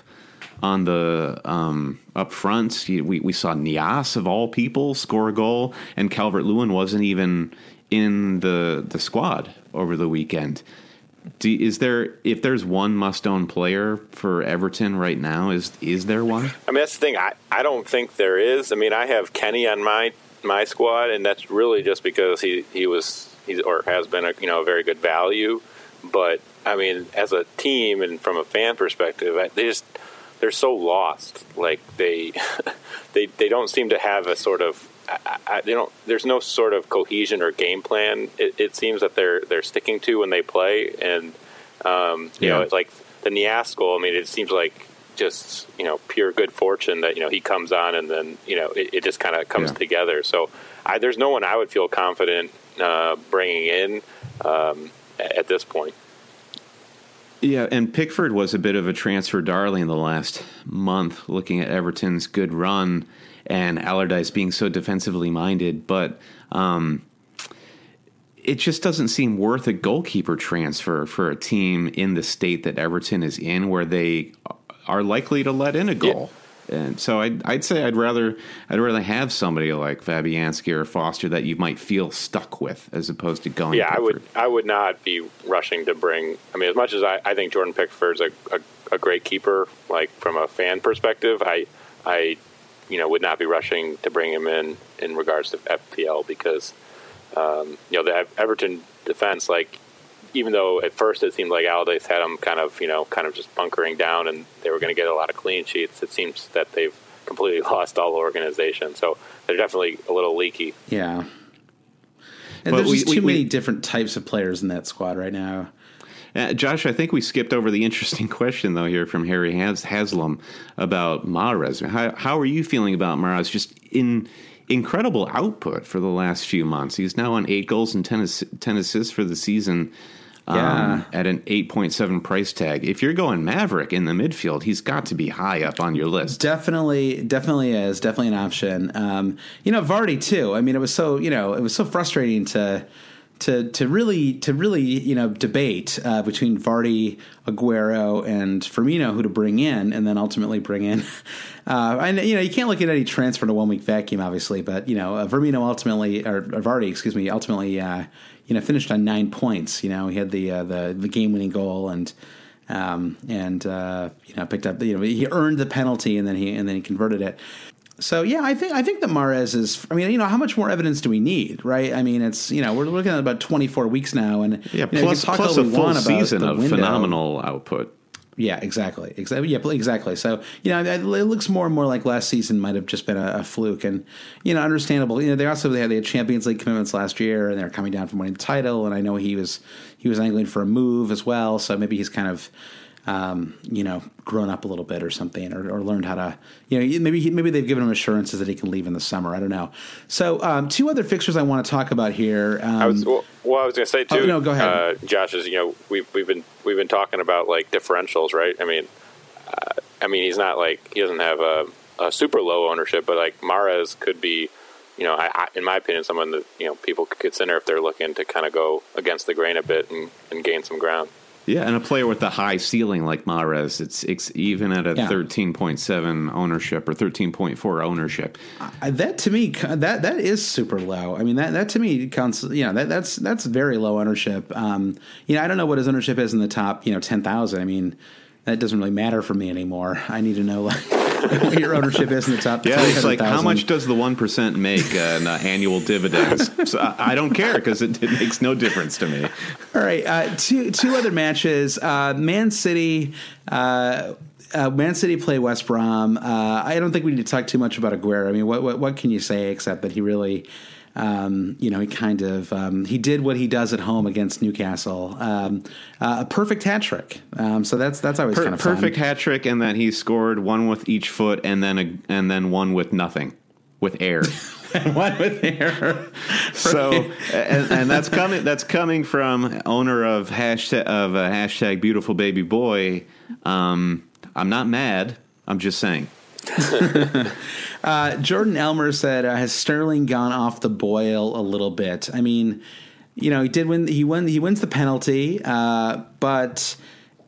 on the um, up front. We, we saw Niasse, of all people, score a goal, and Calvert Lewin wasn't even in the, the squad over the weekend. Do, is there if there's one must own player for Everton right now? Is is there one? I mean, that's the thing. I, I don't think there is. I mean, I have Kenny on my my squad, and that's really just because he he was he's or has been a you know a very good value. But I mean, as a team and from a fan perspective, they just they're so lost. Like they [LAUGHS] they they don't seem to have a sort of I, I, they don't. There's no sort of cohesion or game plan. It, it, seems that they're they're sticking to when they play, and um, you yeah. know, it's like the Niasse goal. I mean, it seems like just you know pure good fortune that you know he comes on and then you know it, it just kind of comes yeah. together. So I, there's no one I would feel confident uh, bringing in um, at this point. Yeah, and Pickford was a bit of a transfer darling the last month, looking at Everton's good run and Allardyce being so defensively minded, but um, it just doesn't seem worth a goalkeeper transfer for a team in the state that Everton is in, where they are likely to let in a goal. Yeah. And so I'd, I'd say I'd rather I'd rather have somebody like Fabianski or Foster that you might feel stuck with as opposed to going. Yeah, Pickford. I would I would not be rushing to bring. I mean, as much as I, I think Jordan Pickford's a, a, a great keeper, like from a fan perspective, I I you know would not be rushing to bring him in in regards to FPL because um, you know the Everton defense like even though at first it seemed like Allardyce had them kind of, you know, kind of just bunkering down and they were going to get a lot of clean sheets, it seems that they've completely [LAUGHS] lost all organization. So they're definitely a little leaky. Yeah. And but there's we, just too we, many we, different types of players in that squad right now. Uh, Josh, I think we skipped over the interesting [LAUGHS] question though here from Harry Has- Haslam about Mahrez. How, how are you feeling about Mahrez? Just in incredible output for the last few months. He's now on eight goals and 10, 10 assists for the season yeah. Um, at an 8.7 price tag. If you're going Maverick in the midfield, he's got to be high up on your list. Definitely, definitely is. Definitely an option. Um, you know, Vardy too. I mean, it was so, you know, it was so frustrating to to to really to really you know debate uh, between Vardy, Aguero, and Firmino who to bring in, and then ultimately bring in. [LAUGHS] Uh, and you know you can't look at any transfer in a one week vacuum, obviously, but you know uh, Firmino ultimately or, or Vardy, excuse me, ultimately uh, you know finished on nine points. You know he had the uh, the the game winning goal and. Um, and uh, you know picked up you know he earned the penalty and then he and then he converted it so yeah, I think I think that Mahrez is. I mean, you know, how much more evidence do we need, right? I mean, it's you know we're looking at about twenty four weeks now, and yeah, you know, plus, plus a full season of window. phenomenal output. Yeah, exactly. Exactly. Yeah, exactly. So you know, it looks more and more like last season might have just been a, a, fluke, and you know, understandable. You know, they also they had, they had Champions League commitments last year, and they're coming down from winning the title, and I know he was he was angling for a move as well, so maybe he's kind of um, you know, grown up a little bit or something, or, or, learned how to, you know, maybe he, maybe they've given him assurances that he can leave in the summer. I don't know. So, um, two other fixtures I want to talk about here. Um, I was, well, well, I was going to say too. Oh, no, go ahead. Uh, Josh is, you know, we've we've been we've been talking about like differentials, right? I mean, uh, I mean, he's not like he doesn't have a, a super low ownership, but like Mahrez could be you know, I, I, in my opinion, someone that you know people could consider if they're looking to kind of go against the grain a bit and, and gain some ground. Yeah, and a player with a high ceiling like Mahrez, it's, it's even at a thirteen point seven ownership or thirteen point four ownership. Uh, that to me, that that is super low. I mean, that that to me counts. You know, that that's that's very low ownership. Um, you know, I don't know what his ownership is in the top. You know, ten thousand. I mean, that doesn't really matter for me anymore. I need to know like what [LAUGHS] your ownership is in the top. Yeah, it's like 000. how much does the one percent make uh, in uh, annual dividends? [LAUGHS] so I, I, don't care because it, it, makes no difference to me. All right, uh, two two other matches. Uh, Man City. Uh, uh, Man City play West Brom. I don't think we need to talk too much about Aguero. I mean, what, what what can you say except that he really um, you know, he kind of um, he did what he does at home against Newcastle. Um, uh, a perfect hat trick. Um, so that's that's always per- kind of perfect fun. hat trick, and that he scored one with each foot, and then a, and then one with nothing, with air. [LAUGHS] one with air. [LAUGHS] so, and, and, that's coming. That's coming from owner of hashtag of a hashtag beautiful baby boy. Um, I'm not mad. I'm just saying. [LAUGHS] uh, Jordan Elmer said, uh, "Has Sterling gone off the boil a little bit? I mean, you know, he did win. He won. He wins the penalty, uh, but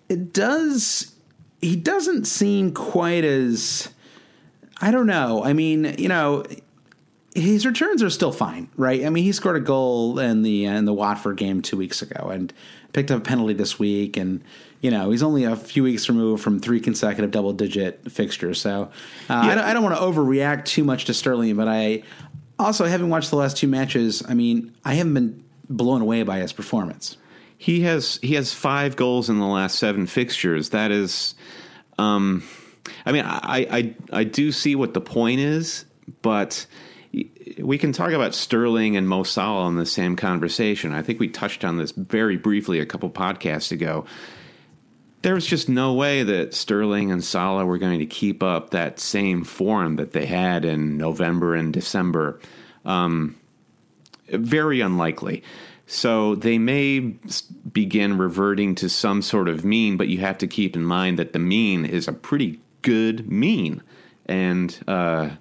it does. He doesn't seem quite as. I don't know. I mean, you know." His returns are still fine, right? I mean, he scored a goal in the in the Watford game two weeks ago, and picked up a penalty this week, and you know, he's only a few weeks removed from three consecutive double digit fixtures. So uh, yeah. I don't, I don't want to overreact too much to Sterling, but I also, having watched the last two matches, I mean, I haven't been blown away by his performance. He has he has five goals in the last seven fixtures. That is, um, I mean, I, I I do see what the point is, but we can talk about Sterling and Mo Salah in the same conversation. I think we touched on this very briefly a couple podcasts ago. There's just no way that Sterling and Salah were going to keep up that same form that they had in November and December. Um, very unlikely. So they may begin reverting to some sort of mean, but you have to keep in mind that the mean is a pretty good mean. And uh,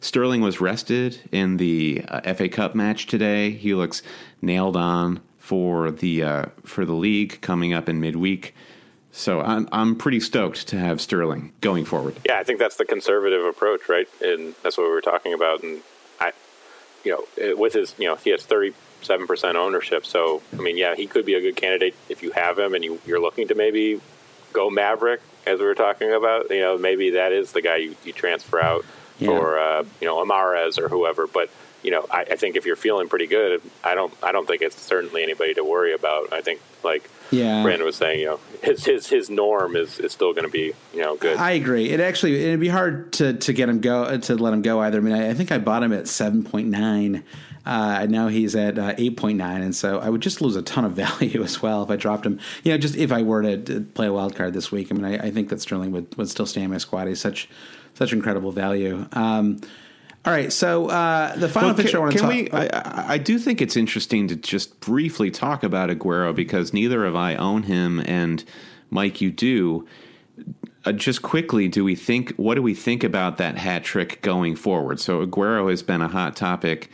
Sterling was rested in the uh, FA Cup match today. He looks nailed on for the uh, for the league coming up in midweek. So I'm I'm pretty stoked to have Sterling going forward. Yeah, I think that's the conservative approach, right? And that's what we were talking about. And I, you know, with his, you know, he has 37 percent ownership. So I mean, yeah, he could be a good candidate if you have him and you, you're looking to maybe go Maverick, as we were talking about. You know, maybe that is the guy you, you transfer out yeah. or uh, you know Mahrez or whoever. But you know, I, I, think if you're feeling pretty good, I don't I don't think it's certainly anybody to worry about. I think like yeah. Brandon was saying, you know, his his his norm is, is still going to be you know good. I agree. It actually it'd be hard to to get him go to let him go either. I mean, I, I think I bought him at seven point nine. Uh, now he's at uh, 8.9, and so I would just lose a ton of [LAUGHS] value as well if I dropped him. You know, just if I were to, to play a wild card this week. I mean, I, I, think that Sterling would, would still stay in my squad. He's such such incredible value. Um, all right, so uh, the final well, picture can, I want to talk. We, I, I, do think it's interesting to just briefly talk about Aguero because neither of I own him, and Mike, you do. Uh, just quickly, do we think? What do we think about that hat trick going forward? So Aguero has been a hot topic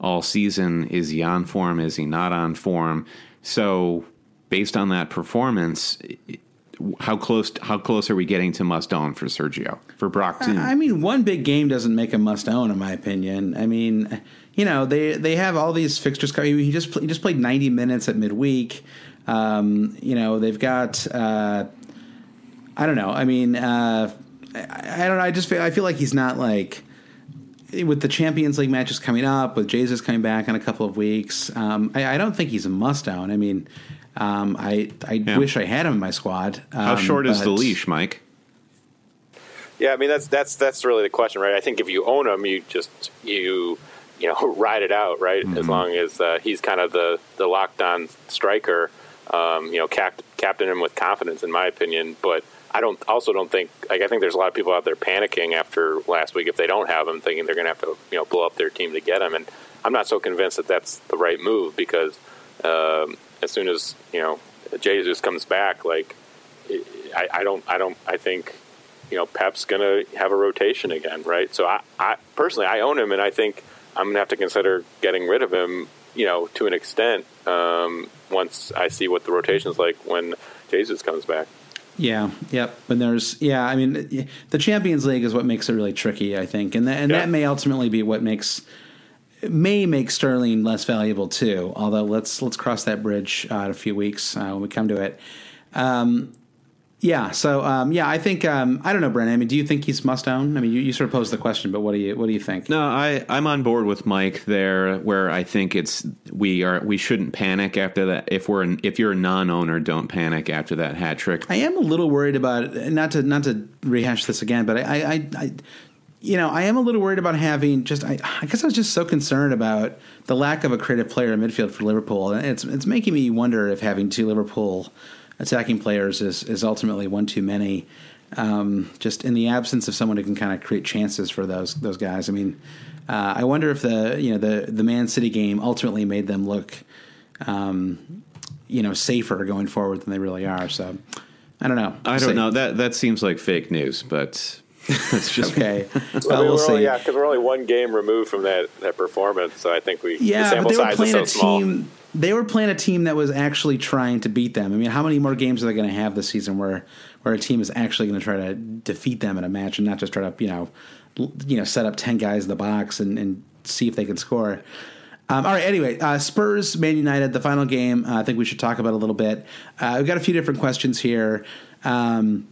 all season. Is he on form? Is he not on form? So based on that performance, how close how close are we getting to must own for Sergio for Brock? Too? I mean, one big game doesn't make a must own, in my opinion. I mean, you know, they they have all these fixtures coming. He just he just played ninety minutes at midweek. Um, you know, they've got. Uh, I don't know. I mean, uh, I, I, don't know. I just feel, I feel like he's not like with the Champions League matches coming up, with Jesus coming back in a couple of weeks. Um, I, I, don't think he's a must own. I mean, um, I I yeah. wish I had him in my squad. Um, How short is the leash, Mike? Yeah, I mean that's that's that's really the question, right? I think if you own him, you just you you know [LAUGHS] ride it out, right? Mm-hmm. As long as uh, he's kind of the the locked on striker, um, you know, cap- captain him with confidence, in my opinion. But I don't also don't think like I think there's a lot of people out there panicking after last week if they don't have him, thinking they're going to have to you know blow up their team to get him, and I'm not so convinced that that's the right move because. Um, as soon as you know Jesus comes back, like I, I don't, I don't, I think you know Pep's going to have a rotation again, right? So I, I personally, I own him, and I think I'm going to have to consider getting rid of him, you know, to an extent um, once I see what the rotation is like when Jesus comes back. Yeah, yep. And there's yeah, I mean, the Champions League is what makes it really tricky, I think, and that, and yeah. that may ultimately be what makes may make Sterling less valuable too. Although let's let's cross that bridge uh, in a few weeks uh, when we come to it. Um, yeah. So um, yeah, I think um, I don't know, Brennan. I mean, do you think he's must own? I mean, you, you, sort of posed the question, but what do you what do you think? No, I I'm on board with Mike there, where I think it's we are we shouldn't panic after that. If we're if you're a non-owner, don't panic after that hat trick. I am a little worried about not to not to rehash this again, but I I, I you know, I am a little worried about having just. I, I, guess I was just so concerned about the lack of a creative player in midfield for Liverpool, and it's it's making me wonder if having two Liverpool attacking players is is ultimately one too many. Um, just in the absence of someone who can kind of create chances for those those guys. I mean, uh, I wonder if the you know the the Man City game ultimately made them look, um, you know, safer going forward than they really are. So. I don't know. I don't know. That that seems like fake news, but [LAUGHS] That's just okay. well, we'll see. Only, yeah, because we're only one game removed from that, that performance, so I think we yeah, the sample but they were playing so a team. They were playing a team that was actually trying to beat them. I mean, how many more games are they going to have this season where where a team is actually going to try to defeat them in a match and not just try to you know you know set up ten guys in the box and, and see if they can score. Um, all right. Anyway, uh, Spurs, Man United, the final game. Uh, I think we should talk about a little bit. Uh, we've got a few different questions here. Um,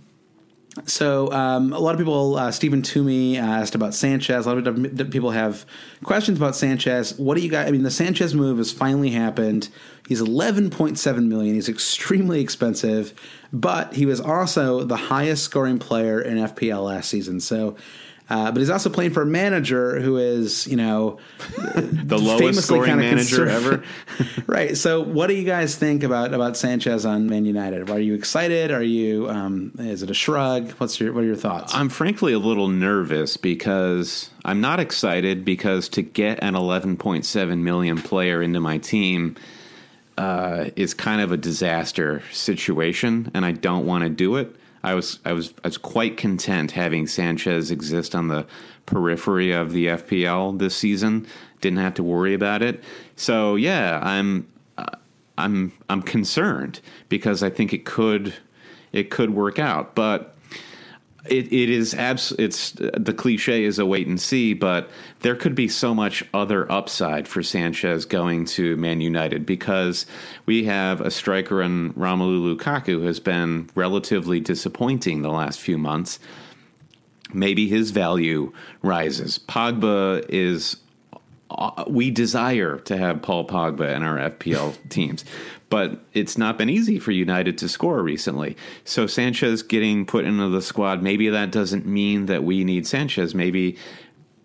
So um, a lot of people, uh, Stephen Toomey asked about Sanchez. A lot of people have questions about Sanchez. What do you guys? I mean, the Sanchez move has finally happened. He's eleven point seven million. He's extremely expensive, but he was also the highest scoring player in FPL last season. So uh, but he's also playing for a manager who is, you know, [LAUGHS] the [LAUGHS] lowest scoring manager ever. [LAUGHS] right. So, what do you guys think about about Sanchez on Man United? Are you excited? Are you? Um, is it a shrug? What's your What are your thoughts? I'm frankly a little nervous because I'm not excited because to get an 11.7 million player into my team. Uh, is kind of a disaster situation, and I don't want to do it. I was I was I was quite content having Sanchez exist on the periphery of the FPL this season. Didn't have to worry about it. So yeah, I'm uh, I'm I'm concerned because I think it could it could work out, but it, it is abs- it's the cliche is a wait and see, but there could be so much other upside for Sanchez going to Man United because we have a striker in Romelu Lukaku has been relatively disappointing the last few months. Maybe his value rises. Pogba is uh, we desire to have Paul Pogba in our FPL teams, but it's not been easy for United to score recently. So Sanchez getting put into the squad, maybe that doesn't mean that we need Sanchez. Maybe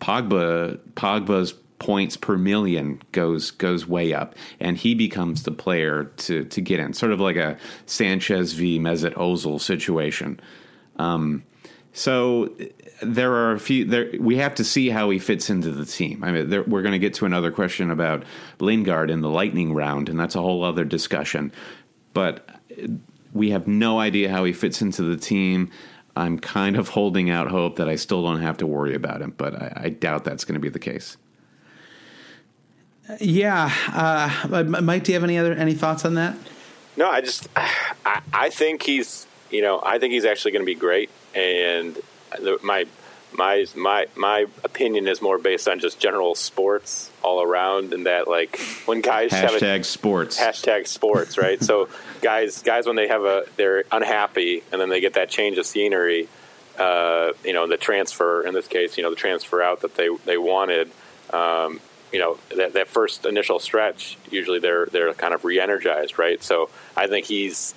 Pogba Pogba's points per million goes goes way up, and he becomes the player to to get in, sort of like a Sanchez v Mesut Ozil situation. Um, so there are a few. There, we have to see how he fits into the team. I mean, there, we're going to get to another question about Lingard in the Lightning round, and that's a whole other discussion. But we have no idea how he fits into the team. I'm kind of holding out hope that I still don't have to worry about him, but I, I doubt that's going to be the case. Yeah, uh, Mike, do you have any other any thoughts on that? No, I just [SIGHS] I, I think he's you know I think he's actually going to be great, and the, my my my my opinion is more based on just general sports all around, and that like when guys hashtag have a, sports hashtag sports right. so [LAUGHS] guys guys when they have a they're unhappy and then they get that change of scenery, uh, you know the transfer in this case, you know the transfer out that they they wanted. Um, you know that, that first initial stretch usually they're they're kind of re-energized right so i think he's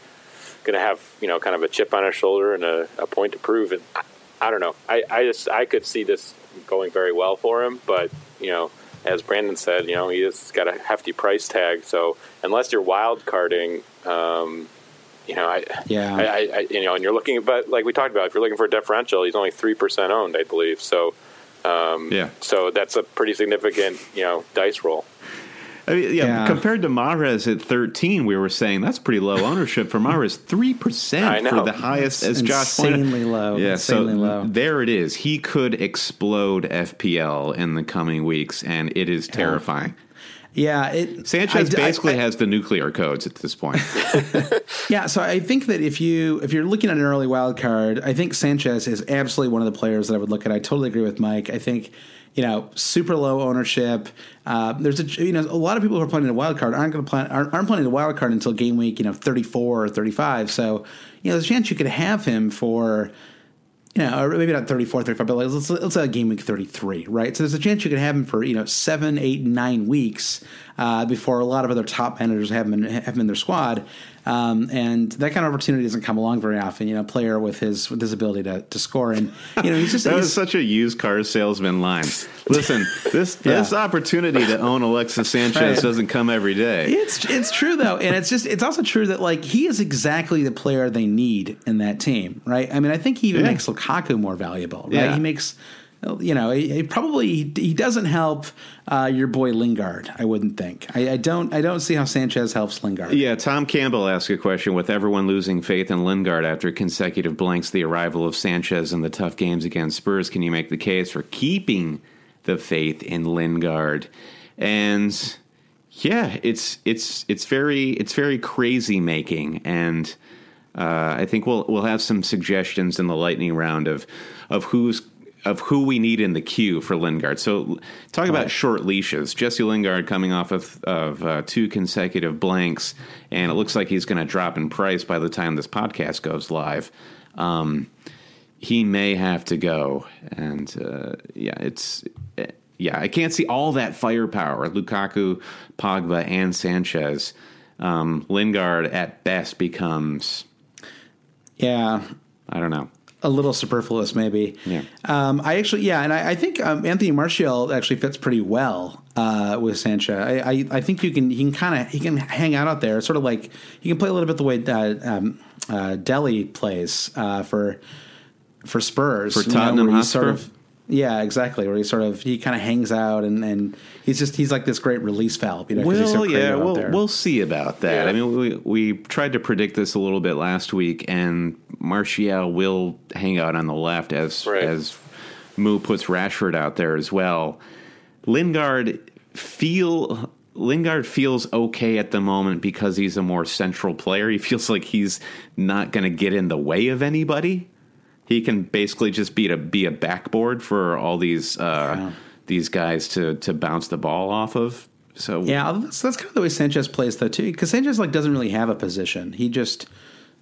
going to have you know kind of a chip on his shoulder and a, a point to prove and I don't know. I, I just I could see this going very well for him, but you know, as Brandon said, you know, he has got a hefty price tag. So unless you're wild carding, um, you know, I yeah, I, I, you know, and you're looking, but like we talked about, if you're looking for a differential, he's only three percent owned, I believe. So um, yeah, so that's a pretty significant you know dice roll. I mean, yeah, yeah, compared to Mahrez at 13, we were saying that's pretty low ownership for Mahrez. 3% for the highest, as Josh pointed Insanely low. Yeah, insanely so low. there it is. He could explode FPL in the coming weeks, and it is terrifying. Yeah, it, Sanchez I, basically I, I, has the nuclear codes at this point. [LAUGHS] [LAUGHS] yeah, so I think that if you if you're looking at an early wild card, I think Sanchez is absolutely one of the players that I would look at. I totally agree with Mike. I think you know, super low ownership. Uh, there's a you know a lot of people who are playing a wild card aren't going to play aren't, aren't playing a wild card until game week you know 34 or 35. So you know there's a chance you could have him for you know, or maybe not 34, 35, but let's, let's say game week 33, right? So there's a chance you could have him for, you know, seven, eight, nine weeks uh, before a lot of other top managers have him in, have him in their squad. Um, and that kind of opportunity doesn't come along very often. You know, player with his with his ability to, to score, and you know, he's just [LAUGHS] that he's, was such a used car salesman line. Listen, this [LAUGHS] yeah. this opportunity to own Alexis Sanchez right. doesn't come every day. It's it's true though, and it's just it's also true that like he is exactly the player they need in that team, right? I mean, I think he even yeah. makes Lukaku more valuable, right? Yeah. He makes you know, he, probably he doesn't help uh, your boy Lingard. I wouldn't think. I, I, don't. I don't see how Sanchez helps Lingard. Yeah, Tom Campbell asked a question with everyone losing faith in Lingard after consecutive blanks. The arrival of Sanchez and the tough games against Spurs. Can you make the case for keeping the faith in Lingard? And yeah, it's it's it's very it's very crazy making and. Uh, I think we'll we'll have some suggestions in the lightning round of of who's of who we need in the queue for Lingard. So, talk right. about short leashes. Jesse Lingard coming off of, of uh, two consecutive blanks, and it looks like he's going to drop in price by the time this podcast goes live. Um, he may have to go. And uh, yeah, it's yeah, I can't see all that firepower. Lukaku, Pogba, and Sanchez. Um, Lingard at best becomes yeah. I don't know a little superfluous, maybe. Yeah. Um, I actually, yeah, and I, I think um, Anthony Martial actually fits pretty well uh, with Sanchez. I, I, I, think you can, he can kind of, he can hang out out there, sort of like he can play a little bit the way uh, um, uh, Dele plays uh, for for Spurs for Tottenham know, Hotspur. Sort of, yeah, exactly. Where he sort of he kind of hangs out and, and he's just he's like this great release valve. You know, well, so yeah, we'll we'll see about that. Yeah. I mean, we we tried to predict this a little bit last week, and Martial will hang out on the left as Right. as Mou puts Rashford out there as well. Lingard feel Lingard feels okay at the moment because he's a more central player. He feels like he's not going to get in the way of anybody. He can basically just be a be a backboard for all these uh, Yeah. these guys to to bounce the ball off of. So Yeah, that's, that's kind of the way Sanchez plays though too, because Sanchez like doesn't really have a position. He just,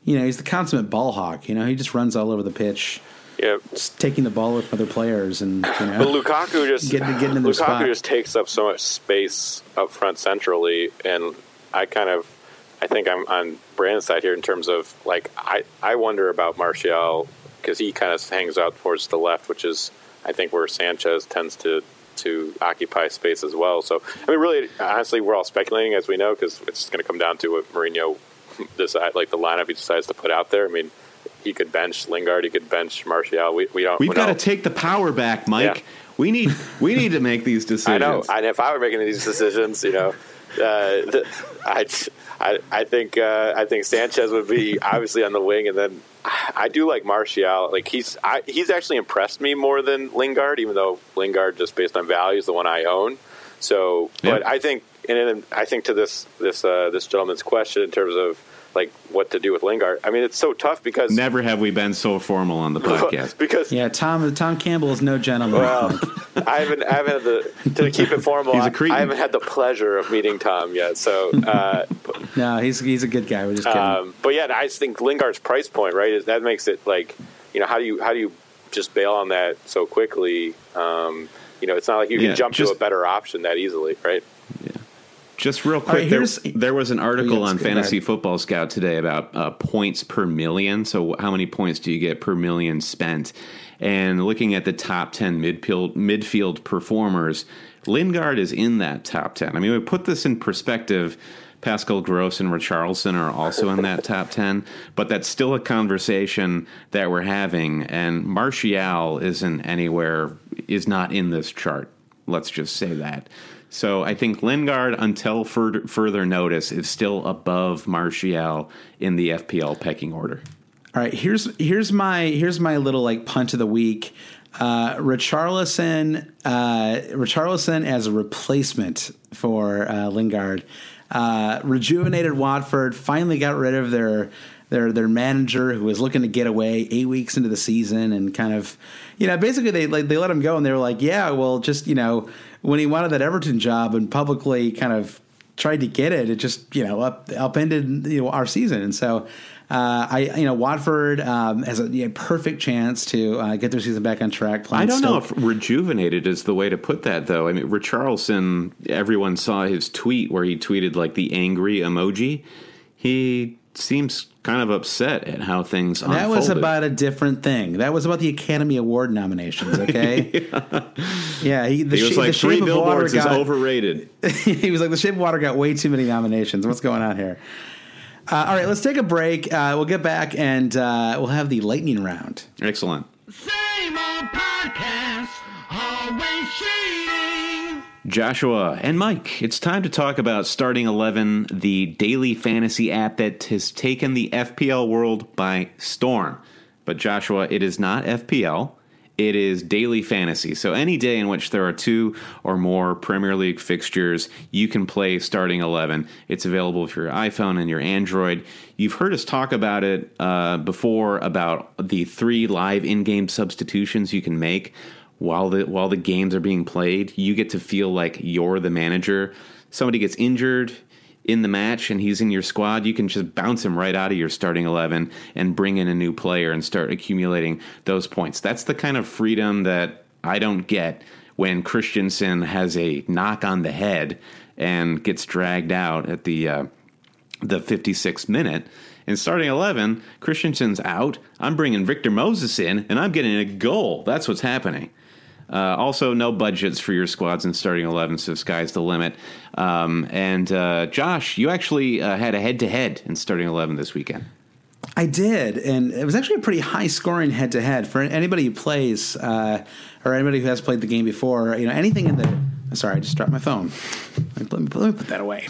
you know, he's the consummate ball hawk. You know, he just runs all over the pitch, Yeah, taking the ball with other players, and you know, But Lukaku just Getting- getting in their Lukaku spot. just takes up so much space up front centrally, and I kind of I think I'm on Brandon's side here in terms of like I I wonder about Martial because he kind of hangs out towards the left, which is I think where Sanchez tends to to occupy space as well. So I mean, really, honestly, we're all speculating as we know because it's going to come down to what Mourinho [LAUGHS] decide, like the lineup he decides to put out there. I mean. He could bench Lingard. He could bench Martial. We, we don't. We've we got to take the power back, Mike. Yeah. We need we need to make these decisions. [LAUGHS] I know. And if I were making these decisions, you know, uh, I'd, I I think uh, I think Sanchez would be obviously on the wing, and then I do like Martial. Like he's I, he's actually impressed me more than Lingard, even though Lingard, just based on value, is the one I own. So, but Yeah. I think, and I think to this this uh, this gentleman's question in terms of like what to do with Lingard. I mean, it's so tough because Never have we been so formal on the [LAUGHS] podcast. because yeah, Tom Tom Campbell is no gentleman. Well, I haven't, I haven't had the to keep it formal. He's a I- cretin. I haven't had the pleasure of meeting Tom yet. So, uh, [LAUGHS] no, he's he's a good guy. We're just kidding. um, but yeah, I just think Lingard's price point, right, is that makes it like, you know, how do you how do you just bail on that so quickly? Um, you know, it's not like you can Yeah, jump just- to a better option that easily, right? Just real right, quick, there, there was an article Oh, yeah, on Fantasy. Football Scout today about uh, points per million. So, how many points do you get per million spent? And looking at the top 10 midfield, midfield performers, Lingard is in that top 10. I mean, we put this in perspective. Pascal Gross and Richarlison are also in that top 10, but that's still a conversation that we're having. And Martial isn't anywhere, is not in this chart. Let's just say that. So I think Lingard, until further, further notice, is still above Martial in the FPL pecking order. All right, here's here's my here's my little like punt of the week. Uh, Richarlison, uh, Richarlison as a replacement for uh, Lingard. Uh, rejuvenated Watford finally got rid of their their their manager who was looking to get away eight weeks into the season and kind of you know basically they like they let him go and they were like yeah well just you know when he wanted that Everton job and publicly kind of tried to get it, it just you know up upended you know our season, and so. Uh, I you know Watford um, has a yeah, perfect chance to uh, get their season back on track. I don't know if rejuvenated is the way to put that, though. I mean, Richarlison, everyone saw his tweet where he tweeted like the angry emoji. He seems kind of upset at how things are. that unfolded. was about a different thing. That was about the Academy Award nominations. Okay, [LAUGHS] yeah, he, the, He was Sh- like, the three Shape of Water is got overrated. [LAUGHS] he was like, the Shape of Water got way too many nominations. What's going on here? Uh, all right, let's take a break. Uh, we'll get back and uh, we'll have the lightning round. Excellent. Same old podcast, always cheating. Joshua and Mike, it's time to talk about Starting 11, the daily fantasy app that has taken the FPL world by storm. But Joshua, it is not FPL. It is daily fantasy. So any day in which there are two or more Premier League fixtures, you can play Starting 11. It's available for your iPhone and your Android. You've heard us talk about it uh, before about the three live in-game substitutions you can make while the while the games are being played. You get to feel like you're the manager. Somebody gets injured in the match and he's in your squad, you can just bounce him right out of your starting 11 and bring in a new player and start accumulating those points. That's the kind of freedom that I don't get when Christensen has a knock on the head and gets dragged out at the uh, the 56th minute. In starting 11, Christensen's out. I'm bringing Victor Moses in, and I'm getting a goal. That's what's happening. Uh, also, no budgets for your squads in starting 11, so sky's the limit. Um, and uh, Josh, you actually uh, had a head to head in starting 11 this weekend. I did, and it was actually a pretty high scoring head to head for anybody who plays uh, or anybody who has played the game before. You know, anything in the sorry, I just dropped my phone. Let me, let me put that away.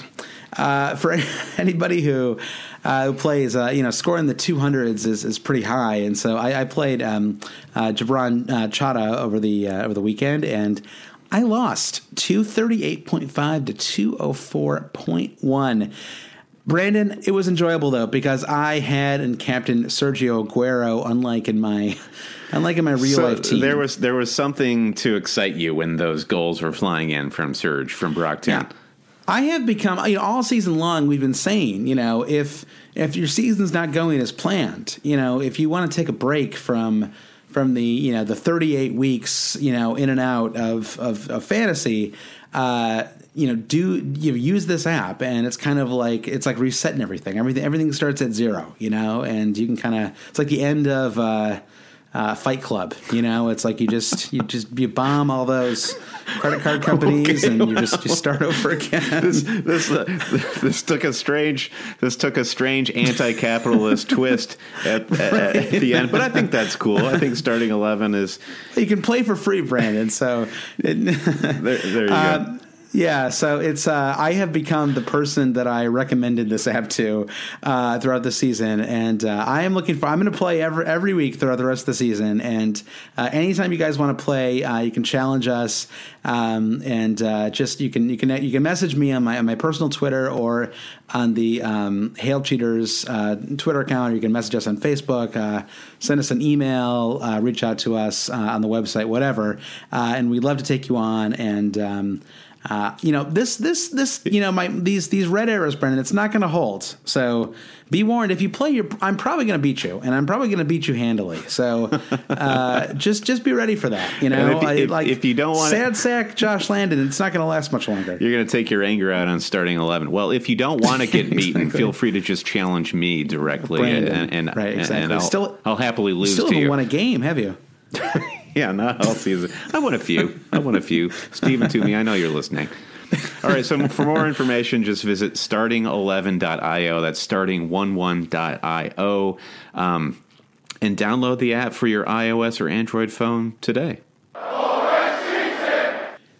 Uh, for [LAUGHS] anybody who uh, who plays, uh, you know, scoring the two hundreds is, is pretty high, and so I, I played um, uh, Jabron uh, Chata over the uh, over the weekend, and I lost two thirty eight point five to two oh four point one. Brandon, it was enjoyable though because I had and Captain Sergio Aguero, unlike in my [LAUGHS] unlike in my real So life team. there was there was something to excite you when those goals were flying in from Serge from Brockton. Yeah. I have become you know all season long we've been saying, you know, if if your season's not going as planned, you know, if you want to take a break from from the, you know, the 38 weeks, you know, in and out of of, of fantasy, uh you know, do you use this app and it's kind of like it's like resetting everything. Everything everything starts at zero, you know, and you can kind of it's like the end of uh uh, Fight Club, you know, it's like you just you just you bomb all those credit card companies Okay, and you just you start over again. This this uh, this took a strange this took a strange anti-capitalist [LAUGHS] twist at, at, at the end, but I think that's cool. I think starting eleven is you can play for free, Brandon. So, it, there. There you go. Yeah. So it's uh, I have become the person that I recommended this app to uh, throughout the season, and uh, I am looking for. I'm going to play every every week throughout the rest of the season, and uh, anytime you guys want to play, uh, you can challenge us, um, and uh, just you can you can you can message me on my on my personal Twitter or on the um, Hail Cheaters Twitter account, or you can message us on Facebook, send us an email, reach out to us on the website, whatever, and we'd love to take you on. And um, uh, you know this this this you know my these these red arrows, Brendan, it's not going to hold. So be warned. If you play, your, I'm probably going to beat you, and I'm probably going to beat you handily. So uh, [LAUGHS] just just be ready for that. You know, if I- if- like if you don't wanna- sad sack Josh Landon, it's not going to last much longer. You're going to take your anger out on starting 11. Well, if you don't want to get [LAUGHS] beaten, Exactly. feel free to just challenge me directly. Brandon. And, and, Right, exactly. and I'll, Still- I'll happily lose Still to haven't won a game, have you? [LAUGHS] Yeah, not all season. I want a few. I want a few. Stephen Toomey, I know you're listening. All right, so for more information, just visit starting11.io. That's starting11.io. Um, and download the app for your iOS or Android phone today.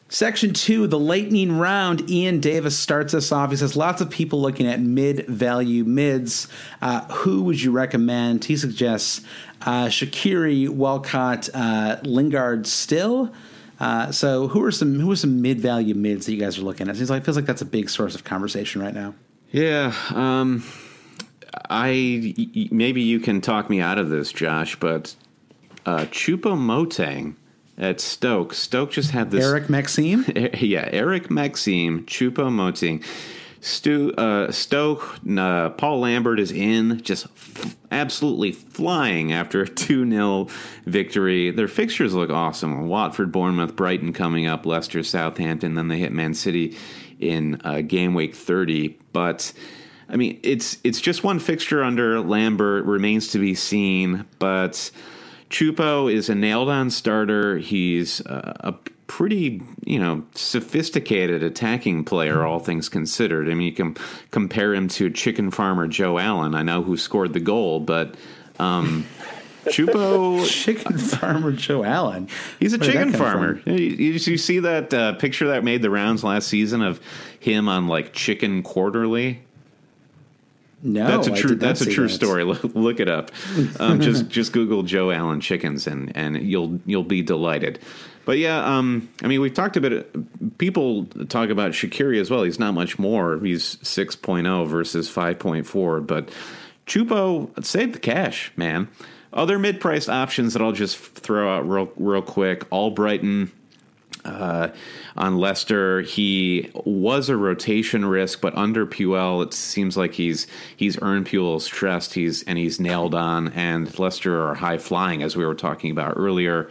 Section two, the lightning round. Ian Davis starts us off. He says lots of people looking at mid value mids. Uh, who would you recommend? He suggests uh, Shaqiri, Walcott, uh, Lingard, still. Uh, so who are some who are some mid value mids that you guys are looking at? It like feels like that's a big source of conversation right now. Yeah, um, I maybe you can talk me out of this, Josh, but uh, Choupo Moting at Stoke. Stoke just had this. Eric Maxime. [LAUGHS] yeah, Eric Maxime, Choupo Moting, Stu, uh, Stoke, uh, Paul Lambert is in, just f- absolutely flying after a [LAUGHS] 2 0 victory. Their fixtures look awesome. Watford, Bournemouth, Brighton coming up, Leicester, Southampton, then they hit Man City in uh, game week 30. But. I mean, it's it's just one fixture under Lambert remains to be seen, but Choupo is a nailed on starter. He's uh, a pretty, you know, sophisticated attacking player, all things considered. I mean, you can compare him to chicken farmer Joe Allen. I know who scored the goal, but um, [LAUGHS] Choupo, Chicken farmer Joe Allen. he's a Where chicken farmer. You, you you see that uh, picture that made the rounds last season of him on like Chicken Quarterly? No, That's a true. That's a true that. story. Look, it up. Um, [LAUGHS] just just Google Joe Allen chickens and and you'll you'll be delighted. But yeah, um, I mean, we've talked a bit. People talk about Shaqiri as well. He's not much more. He's 6.0 versus 5.4. But Choupo save the cash, man. Other mid-priced options that I'll just throw out real real quick. Albrighton, Uh, on Leicester, he was a rotation risk, but under Puel, it seems like he's he's earned Puel's trust. He's and he's nailed on. And Leicester are high flying, as we were talking about earlier.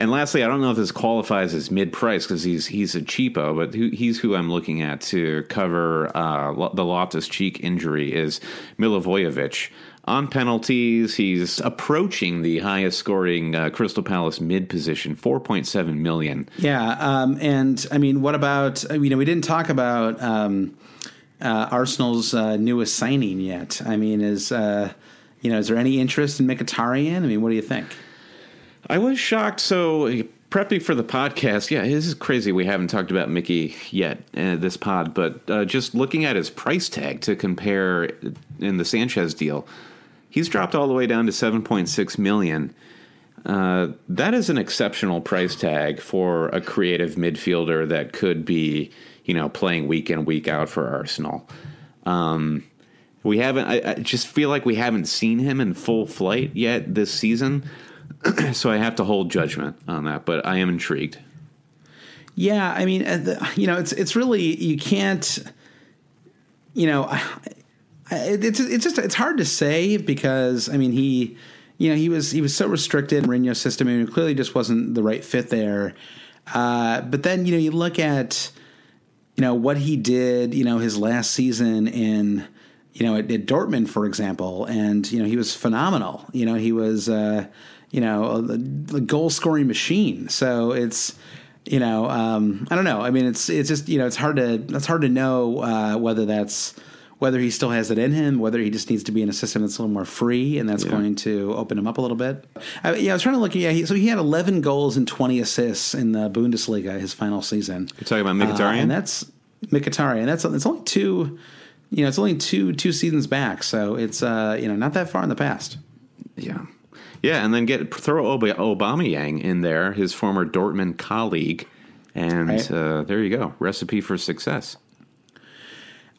And lastly, I don't know if this qualifies as mid price because he's he's a cheapo, but he's who I'm looking at to cover uh, the Loftus Cheek injury is Milivojevic. On penalties, he's approaching the highest scoring uh, Crystal Palace mid position, 4.7 million. Yeah, um, and I mean, what about you know we didn't talk about um, uh, Arsenal's uh, newest signing yet. I mean, is uh, you know is there any interest in Mkhitaryan? I mean, what do you think? I was shocked. So prepping for the podcast, yeah, this is crazy. We haven't talked about Mickey yet uh, this pod, but uh, just looking at his price tag to compare in the Sanchez deal, he's dropped all the way down to seven point six million. Uh, that is an exceptional price tag for a creative midfielder that could be, you know, playing week in week out for Arsenal. Um, we haven't. I, I just feel like we haven't seen him in full flight yet this season. [CLEARS THROAT] so I have to hold judgment on that, but I am intrigued. Yeah, I mean, uh, you know, it's it's really you can't, you know, it's it's just it's hard to say because I mean he, you know, he was he was so restricted in Mourinho's system and clearly just wasn't the right fit there. Uh, but then you know you look at, you know, what he did, you know, his last season in, you know, at, at Dortmund, for example, and you know he was phenomenal. You know, he was. Uh, you know, the, the goal scoring machine. So it's, you know, um, I don't know. I mean, it's it's just you know, it's hard to it's hard to know uh, whether that's whether he still has it in him, whether he just needs to be in a system that's a little more free, and that's yeah. going to open him up a little bit. I, yeah, I was trying to look. Yeah, he, so he had 11 goals and 20 assists in the Bundesliga his final season. You're talking about Mkhitaryan, uh, and that's Mkhitaryan. That's it's only two. You know, it's only two two seasons back, so it's uh, you know not that far in the past. Yeah. Yeah, and then get throw Ob- Aubameyang in there, his former Dortmund colleague, and right. uh, there you go, recipe for success.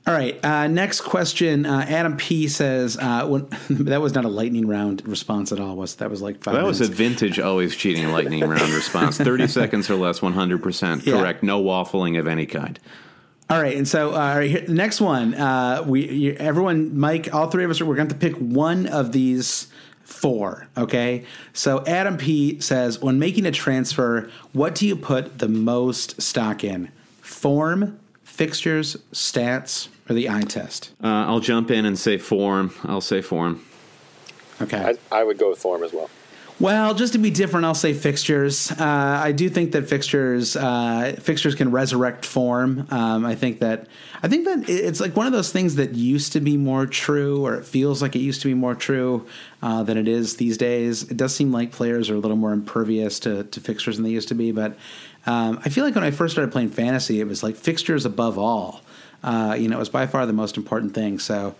All right. Uh, next question. Uh, Adam P says uh, when, [LAUGHS] that was not a lightning round response at all. Was that was like five? That minutes. was a vintage always cheating lightning round [LAUGHS] response. Thirty seconds or less, one hundred percent correct. No waffling of any kind. All right, and so uh, all right, here, the next one. Uh, we you, everyone, Mike, all three of us are we're going to pick one of these four. Okay. So Adam P says, when making a transfer, what do you put the most stock in? Form, fixtures, stats, or the eye test? Uh, I'll jump in and say form. I'll say form. Okay. I, I would go with form as well. Well, just to be different, I'll say fixtures. Uh, I do think that fixtures uh, fixtures can resurrect form. Um, I think that I think that it's like one of those things that used to be more true, or it feels like it used to be more true uh, than it is these days. It does seem like players are a little more impervious to, to fixtures than they used to be. But um, I feel like when I first started playing fantasy, it was like fixtures above all. Uh, you know, it was by far the most important thing. So.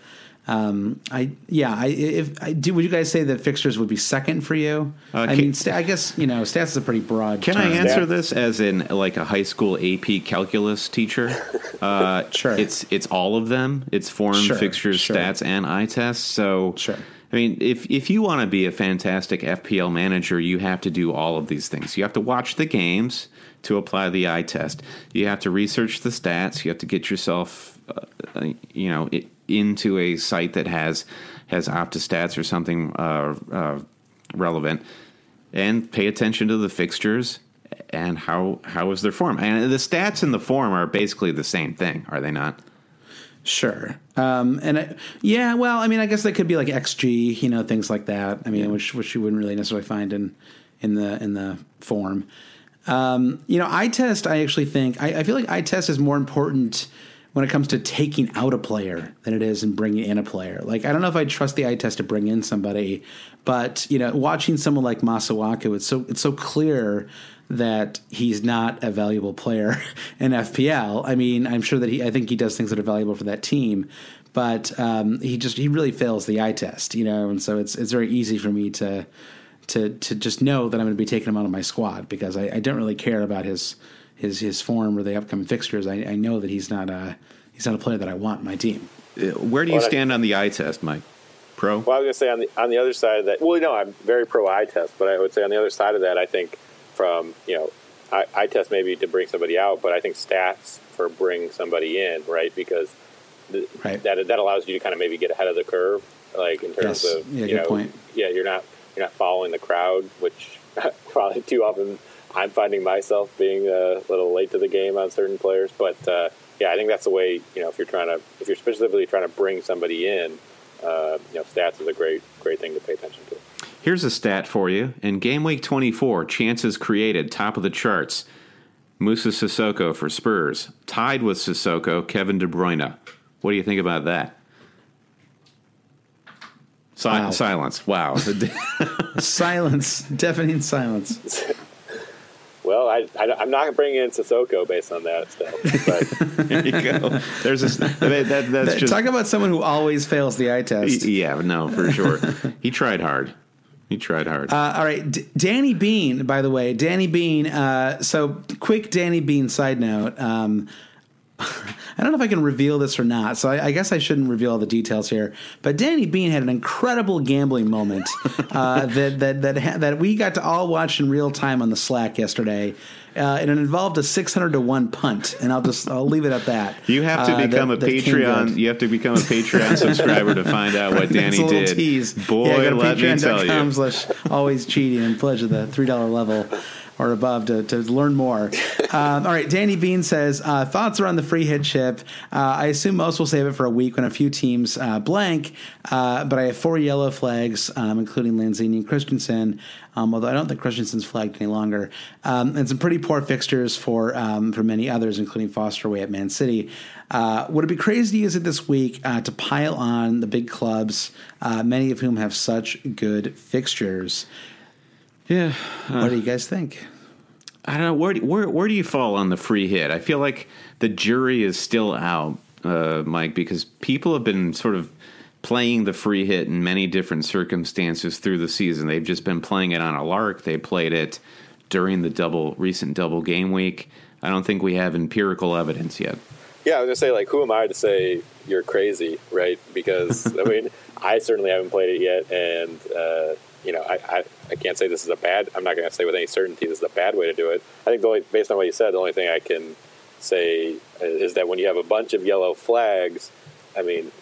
Um, I yeah, I if I do, would you guys say that fixtures would be second for you? Uh, I mean, st- I guess you know, stats is a pretty broad. Can term. I answer this as in like a high school AP calculus teacher? [LAUGHS] Uh, sure. It's it's all of them. It's form, sure, fixtures, sure. stats, and eye tests. So sure. I mean, if if you want to be a fantastic FPL manager, you have to do all of these things. You have to watch the games to apply the eye test. You have to research the stats. You have to get yourself, uh, uh you know, into a site that has has OptaStats or something uh, uh, relevant, and pay attention to the fixtures and how how is their form. And the stats and the form are basically the same thing, are they not? Sure. Um, and I, yeah, well, I mean, I guess that could be like XG, you know, things like that. I mean, yeah. which which you wouldn't really necessarily find in in the in the form. Um, you know, I test. I actually think I, I feel like I test is more important when it comes to taking out a player than it is in bringing in a player. Like I don't know if I trust the eye test to bring in somebody, but you know, watching someone like Masuaku, it's so it's so clear that he's not a valuable player [LAUGHS] in FPL. I mean, I'm sure that he I think he does things that are valuable for that team, but um, he just he really fails the eye test, you know, and so it's it's very easy for me to to to just know that I'm going to be taking him out of my squad because I, I don't really care about his his his form or the upcoming fixtures, I, I know that he's not a he's not a player that I want in my team. Uh, where do you well, stand I, on the eye test, Mike? Pro? Well, I was going to say on the on the other side of that. Well, no, I'm very pro eye test, but I would say on the other side of that, I think from you know I, I test maybe to bring somebody out, but I think stats for bring somebody in, right? Because the, Right. that that allows you to kind of maybe get ahead of the curve, like in terms Yes. of Yeah, you know, point. yeah, you're not you're not following the crowd, which [LAUGHS] probably too often I'm finding myself being a little late to the game on certain players. But uh, yeah, I think that's the way you know if you're trying to if you're specifically trying to bring somebody in, uh, you know, stats is a great great thing to pay attention to. Here's a stat for you. In game week 24, chances created, top of the charts. Musa Sissoko for Spurs. Tied with Sissoko, Kevin De Bruyne. What do you think about that? Si- Wow. Silence. Wow. [LAUGHS] [LAUGHS] silence, deafening silence. Well, I, I, am not bringing in Sissoko based on that stuff. But [LAUGHS] there you go. There's a, that, that- that's just. Talk about someone who always fails the eye test. yeah, no, for sure. he tried hard. He tried hard. Uh, all right, D- Danny Bean. By the way, Danny Bean. Uh, so, quick Danny Bean side note. Um, [LAUGHS] I don't know if I can reveal this or not, so I, I guess I shouldn't reveal all the details here. But Danny Bean had an incredible gambling moment [LAUGHS] uh, that that that ha- that we got to all watch in real time on the Slack yesterday, uh, and it involved a six hundred to one punt. And I'll just I'll leave it at that. you have to Uh, become that- a Patreon. You have to become a Patreon [LAUGHS] subscriber to find out what Danny did. tease. Boy, yeah, let me tell you. slash always cheating and pledge at the three dollar level or above to, to learn more. [LAUGHS] Um, all right, Danny Bean says uh, thoughts around the free hit chip. Uh, I assume most will save it for a week when a few teams uh, blank, uh, but I have four yellow flags, um, including Lanzini and Christensen. Um, although I don't think Christensen's flagged any longer, um, and some pretty poor fixtures for um, for many others, including Foster away at Man City. Uh, would it be crazy to use it this week uh, to pile on the big clubs, uh, many of whom have such good fixtures? Yeah. what do you guys think? I don't know where do, where where do you fall on the free hit? I feel like the jury is still out, uh, Mike, because people have been sort of playing the free hit in many different circumstances through the season. They've just been playing it on a lark. They played it during the double recent double game week. I don't think we have empirical evidence yet. yeah, I was gonna say like, who am I to say you're crazy, right? Because I [LAUGHS] mean, I certainly haven't played it yet, and uh, you know, I, I I can't say this is a bad. I'm not gonna say with any certainty this is a bad way to do it. I think the only based on what you said, the only thing I can say is that when you have a bunch of yellow flags, I mean,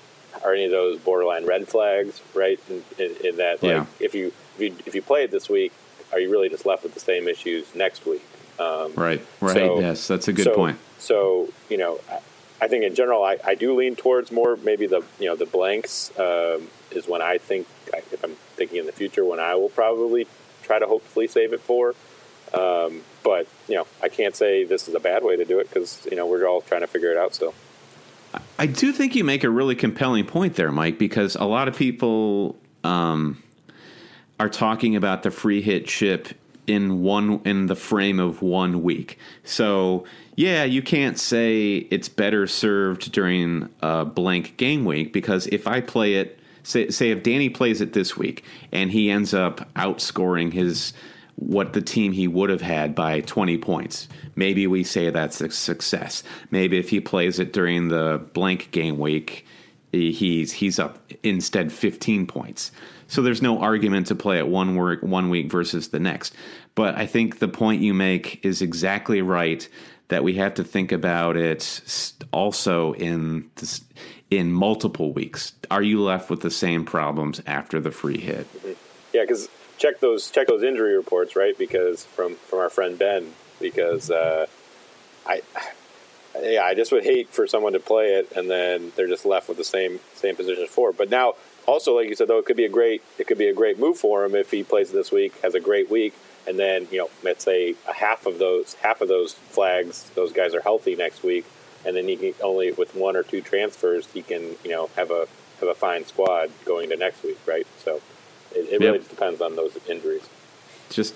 are any of those borderline red flags, right? In, in, in that, like, Yeah. if you if you if you play it this week, are you really just left with the same issues next week? Um, Right. Right. So- yes, that's a good so, point. So you know, I, I think in general, I, I do lean towards more maybe the you know the blanks um, is when I think I- if I'm thinking in the future when I will probably try to hopefully save it for. Um, but you know, I can't say this is a bad way to do it because you know we're all trying to figure it out still. I do think you make a really compelling point there, Mike, because a lot of people um, are talking about the free hit chip in one in the frame of one week. So yeah, you can't say it's better served during a blank game week because if I play it, say, say if Danny plays it this week and he ends up outscoring his what the team he would have had by 20 points. Maybe we say that's a success. Maybe if he plays it during the blank game week, he's he's up instead 15 points. So there's no argument to play it one work one week versus the next. But I think the point you make is exactly right that we have to think about it also in this, in multiple weeks. Are you left with the same problems after the free hit? Yeah, because check those check those injury reports, right? Because from from our friend Ben, because uh, I yeah, I just would hate for someone to play it and then they're just left with the same same position as four. But now, also like you said, though, it could be a great it could be a great move for him if he plays this week, has a great week, and then you know let's say a half of those half of those flags, those guys are healthy next week, and then he can only with one or two transfers he can you know have a have a fine squad going to next week, right? So. It, it really Yep. just depends on those injuries. just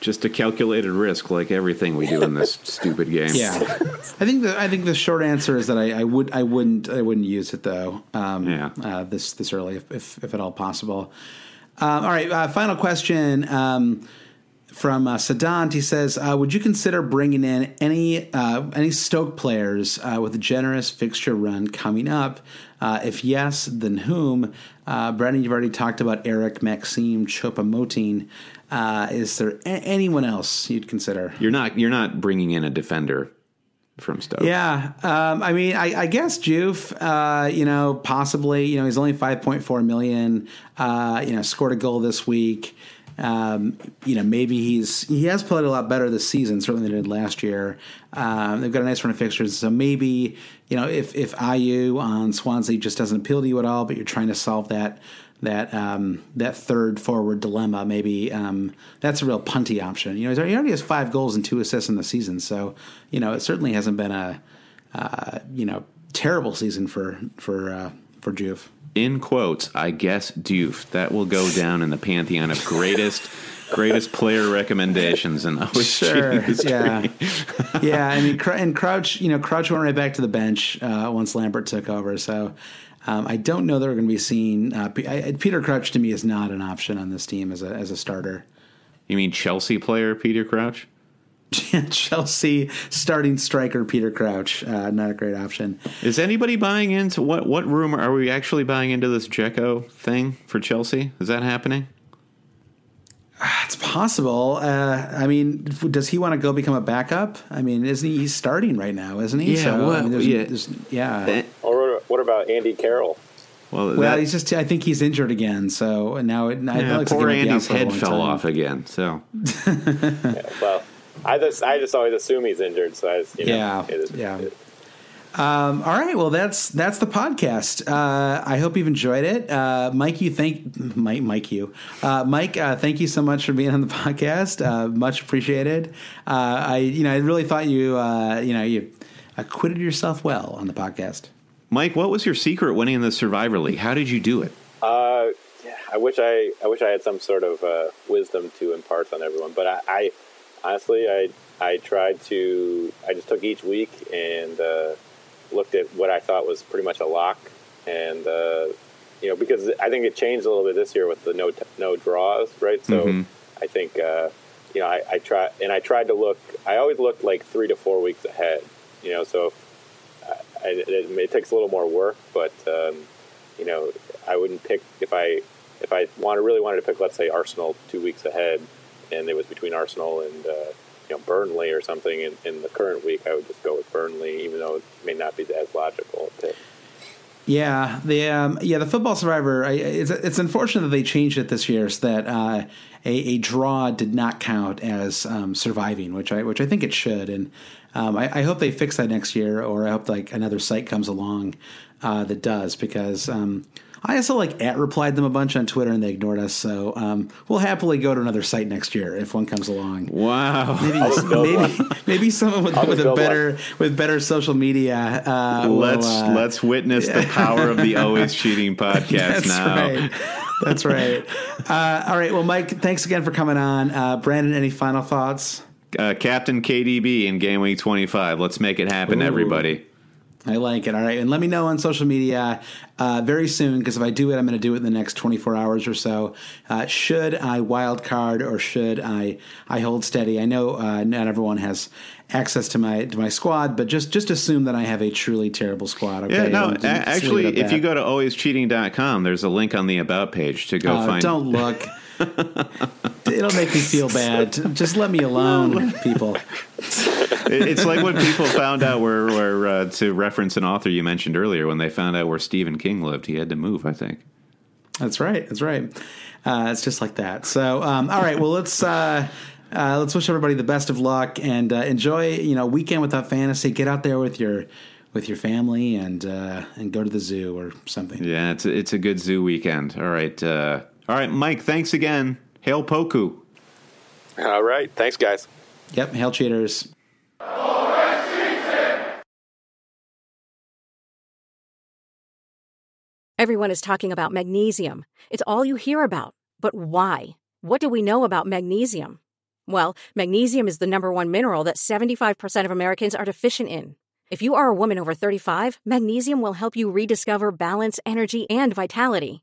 just a calculated risk like everything we do in this [LAUGHS] stupid game. Yeah, I think the I think the short answer is that I, I would I wouldn't I wouldn't use it though. Um, Yeah. uh, this this early if if, if at all possible. Um, all right, uh, final question. Um, from uh, Sadant, he says, uh, "Would you consider bringing in any uh, any Stoke players uh, with a generous fixture run coming up? Uh, if yes, then whom?" Uh, Brendan, you've already talked about Eric Maxime Choupo-Moting. is there a- anyone else you'd consider? You're not you're not bringing in a defender from Stoke. Yeah, um, I mean, I, I guess Diouf, uh, you know, possibly, you know, he's only five point four million. Uh, you know, scored a goal this week. Um, you know, maybe he's he has played a lot better this season, certainly than did last year. Um, they've got a nice run of fixtures, so maybe you know if if Ayew on Swansea just doesn't appeal to you at all, but you're trying to solve that that um, that third forward dilemma, maybe um, that's a real punty option. You know, he already has five goals and two assists in the season, so you know it certainly hasn't been a uh, you know terrible season for for uh, for Diouf. In quotes, I guess Doof. That will go down in the pantheon of greatest greatest player recommendations and I was Sure, yeah, yeah. I mean, and Crouch, you know, Crouch went right back to the bench uh, once Lambert took over. So um, I don't know that we're going to be seeing uh, P- I, Peter Crouch. To me, is not an option on this team as a as a starter. You mean Chelsea player Peter Crouch? [LAUGHS] Chelsea starting striker Peter Crouch, uh, not a great option. Is anybody buying into what what rumor are we actually buying into this Dzeko thing for Chelsea? Is that happening? It's possible. Uh, I mean, does he want to go become a backup? I mean, isn't he? He's starting right now, isn't he? Yeah, well, I mean, there's- yeah. there's- yeah. Eh, Or what about Andy Carroll? Well, Well, that, he's just. I think he's injured again. So now it. I yeah, feel like poor he might be out Andy's head fell time. off again. So [LAUGHS] Yeah, well, I just I just always assume he's injured. So I just, you know, Yeah, it is- yeah. it- Um, all right. Well, that's that's the podcast. Uh, I hope you've enjoyed it. Uh, Mike, you thank Mike, Mike, you, uh, Mike. Uh, thank you so much for being on the [LAUGHS] podcast. Uh, much appreciated. Uh, I, you know, I really thought you, uh, you know, you acquitted yourself well on the podcast. Mike, what was your secret winning the Survivor League? How did you do it? Uh, yeah, I wish I I wish I had some sort of uh, wisdom to impart on everyone, but I, I honestly I I tried to I just took each week and uh, looked at what I thought was pretty much a lock, and uh, you know because I think it changed a little bit this year with the no no draws, right? So Mhm. I think uh, you know I, I try and I tried to look. I always looked like three to four weeks ahead, you know. So if, I, it, it takes a little more work, but um, you know, I wouldn't pick if I if I want really wanted to pick, let's say Arsenal two weeks ahead, and it was between Arsenal and uh, you know Burnley or something in, in the current week, I would just go with Burnley, even though it may not be as logical. To, Yeah, the um, yeah the football survivor. I, it's it's unfortunate that they changed it this year so that uh, a, a draw did not count as um, surviving, which I which I think it should, and um, I, I hope they fix that next year, or I hope like another site comes along uh, that does because. Um, I also like at replied them a bunch on Twitter and they ignored us. So um, we'll happily go to another site next year if one comes along. Wow. Maybe maybe, [LAUGHS] maybe someone with, with a build better with better social media. Uh, let's uh, let's witness the power of the [LAUGHS] always cheating podcast That's now. right. That's right. Uh, all right. Well, Mike, thanks again for coming on. Uh, Brandon, any final thoughts? Uh, Captain KDB in game week 25. Let's make it happen, Ooh. everybody. I like it. All right. And let me know on social media uh, very soon because if I do it, I'm going to do it in the next 24 hours or so. Uh, should I wild card or should I I hold steady? I know uh, not everyone has access to my to my squad, but just just assume that I have a truly terrible squad. Okay. Yeah, no, a- actually, leave it at if you go to alwayscheating.com, there's a link on the About page to go Oh, find. don't look. [LAUGHS] It'll make me feel bad. Just let me alone, [LAUGHS] people. It's like when people found out where, where uh, to reference an author you mentioned earlier, when they found out where Stephen King lived, he had to move, I think. That's right. That's right. Uh, it's just like that. So, um, all right. Well, let's uh, uh, let's wish everybody the best of luck and uh, enjoy. You know, weekend without fantasy. Get out there with your with your family and uh, and go to the zoo or something. Yeah, it's a, it's a good zoo weekend. All right. All right, Mike, thanks again. Hail Poku. all right, thanks, guys. Yep. Hail cheaters. Everyone is talking about magnesium. It's all you hear about. But why? What do we know about magnesium? Well, magnesium is the number one mineral that 75% of Americans are deficient in. If you are a woman over 35, magnesium will help you rediscover balance, energy, and vitality.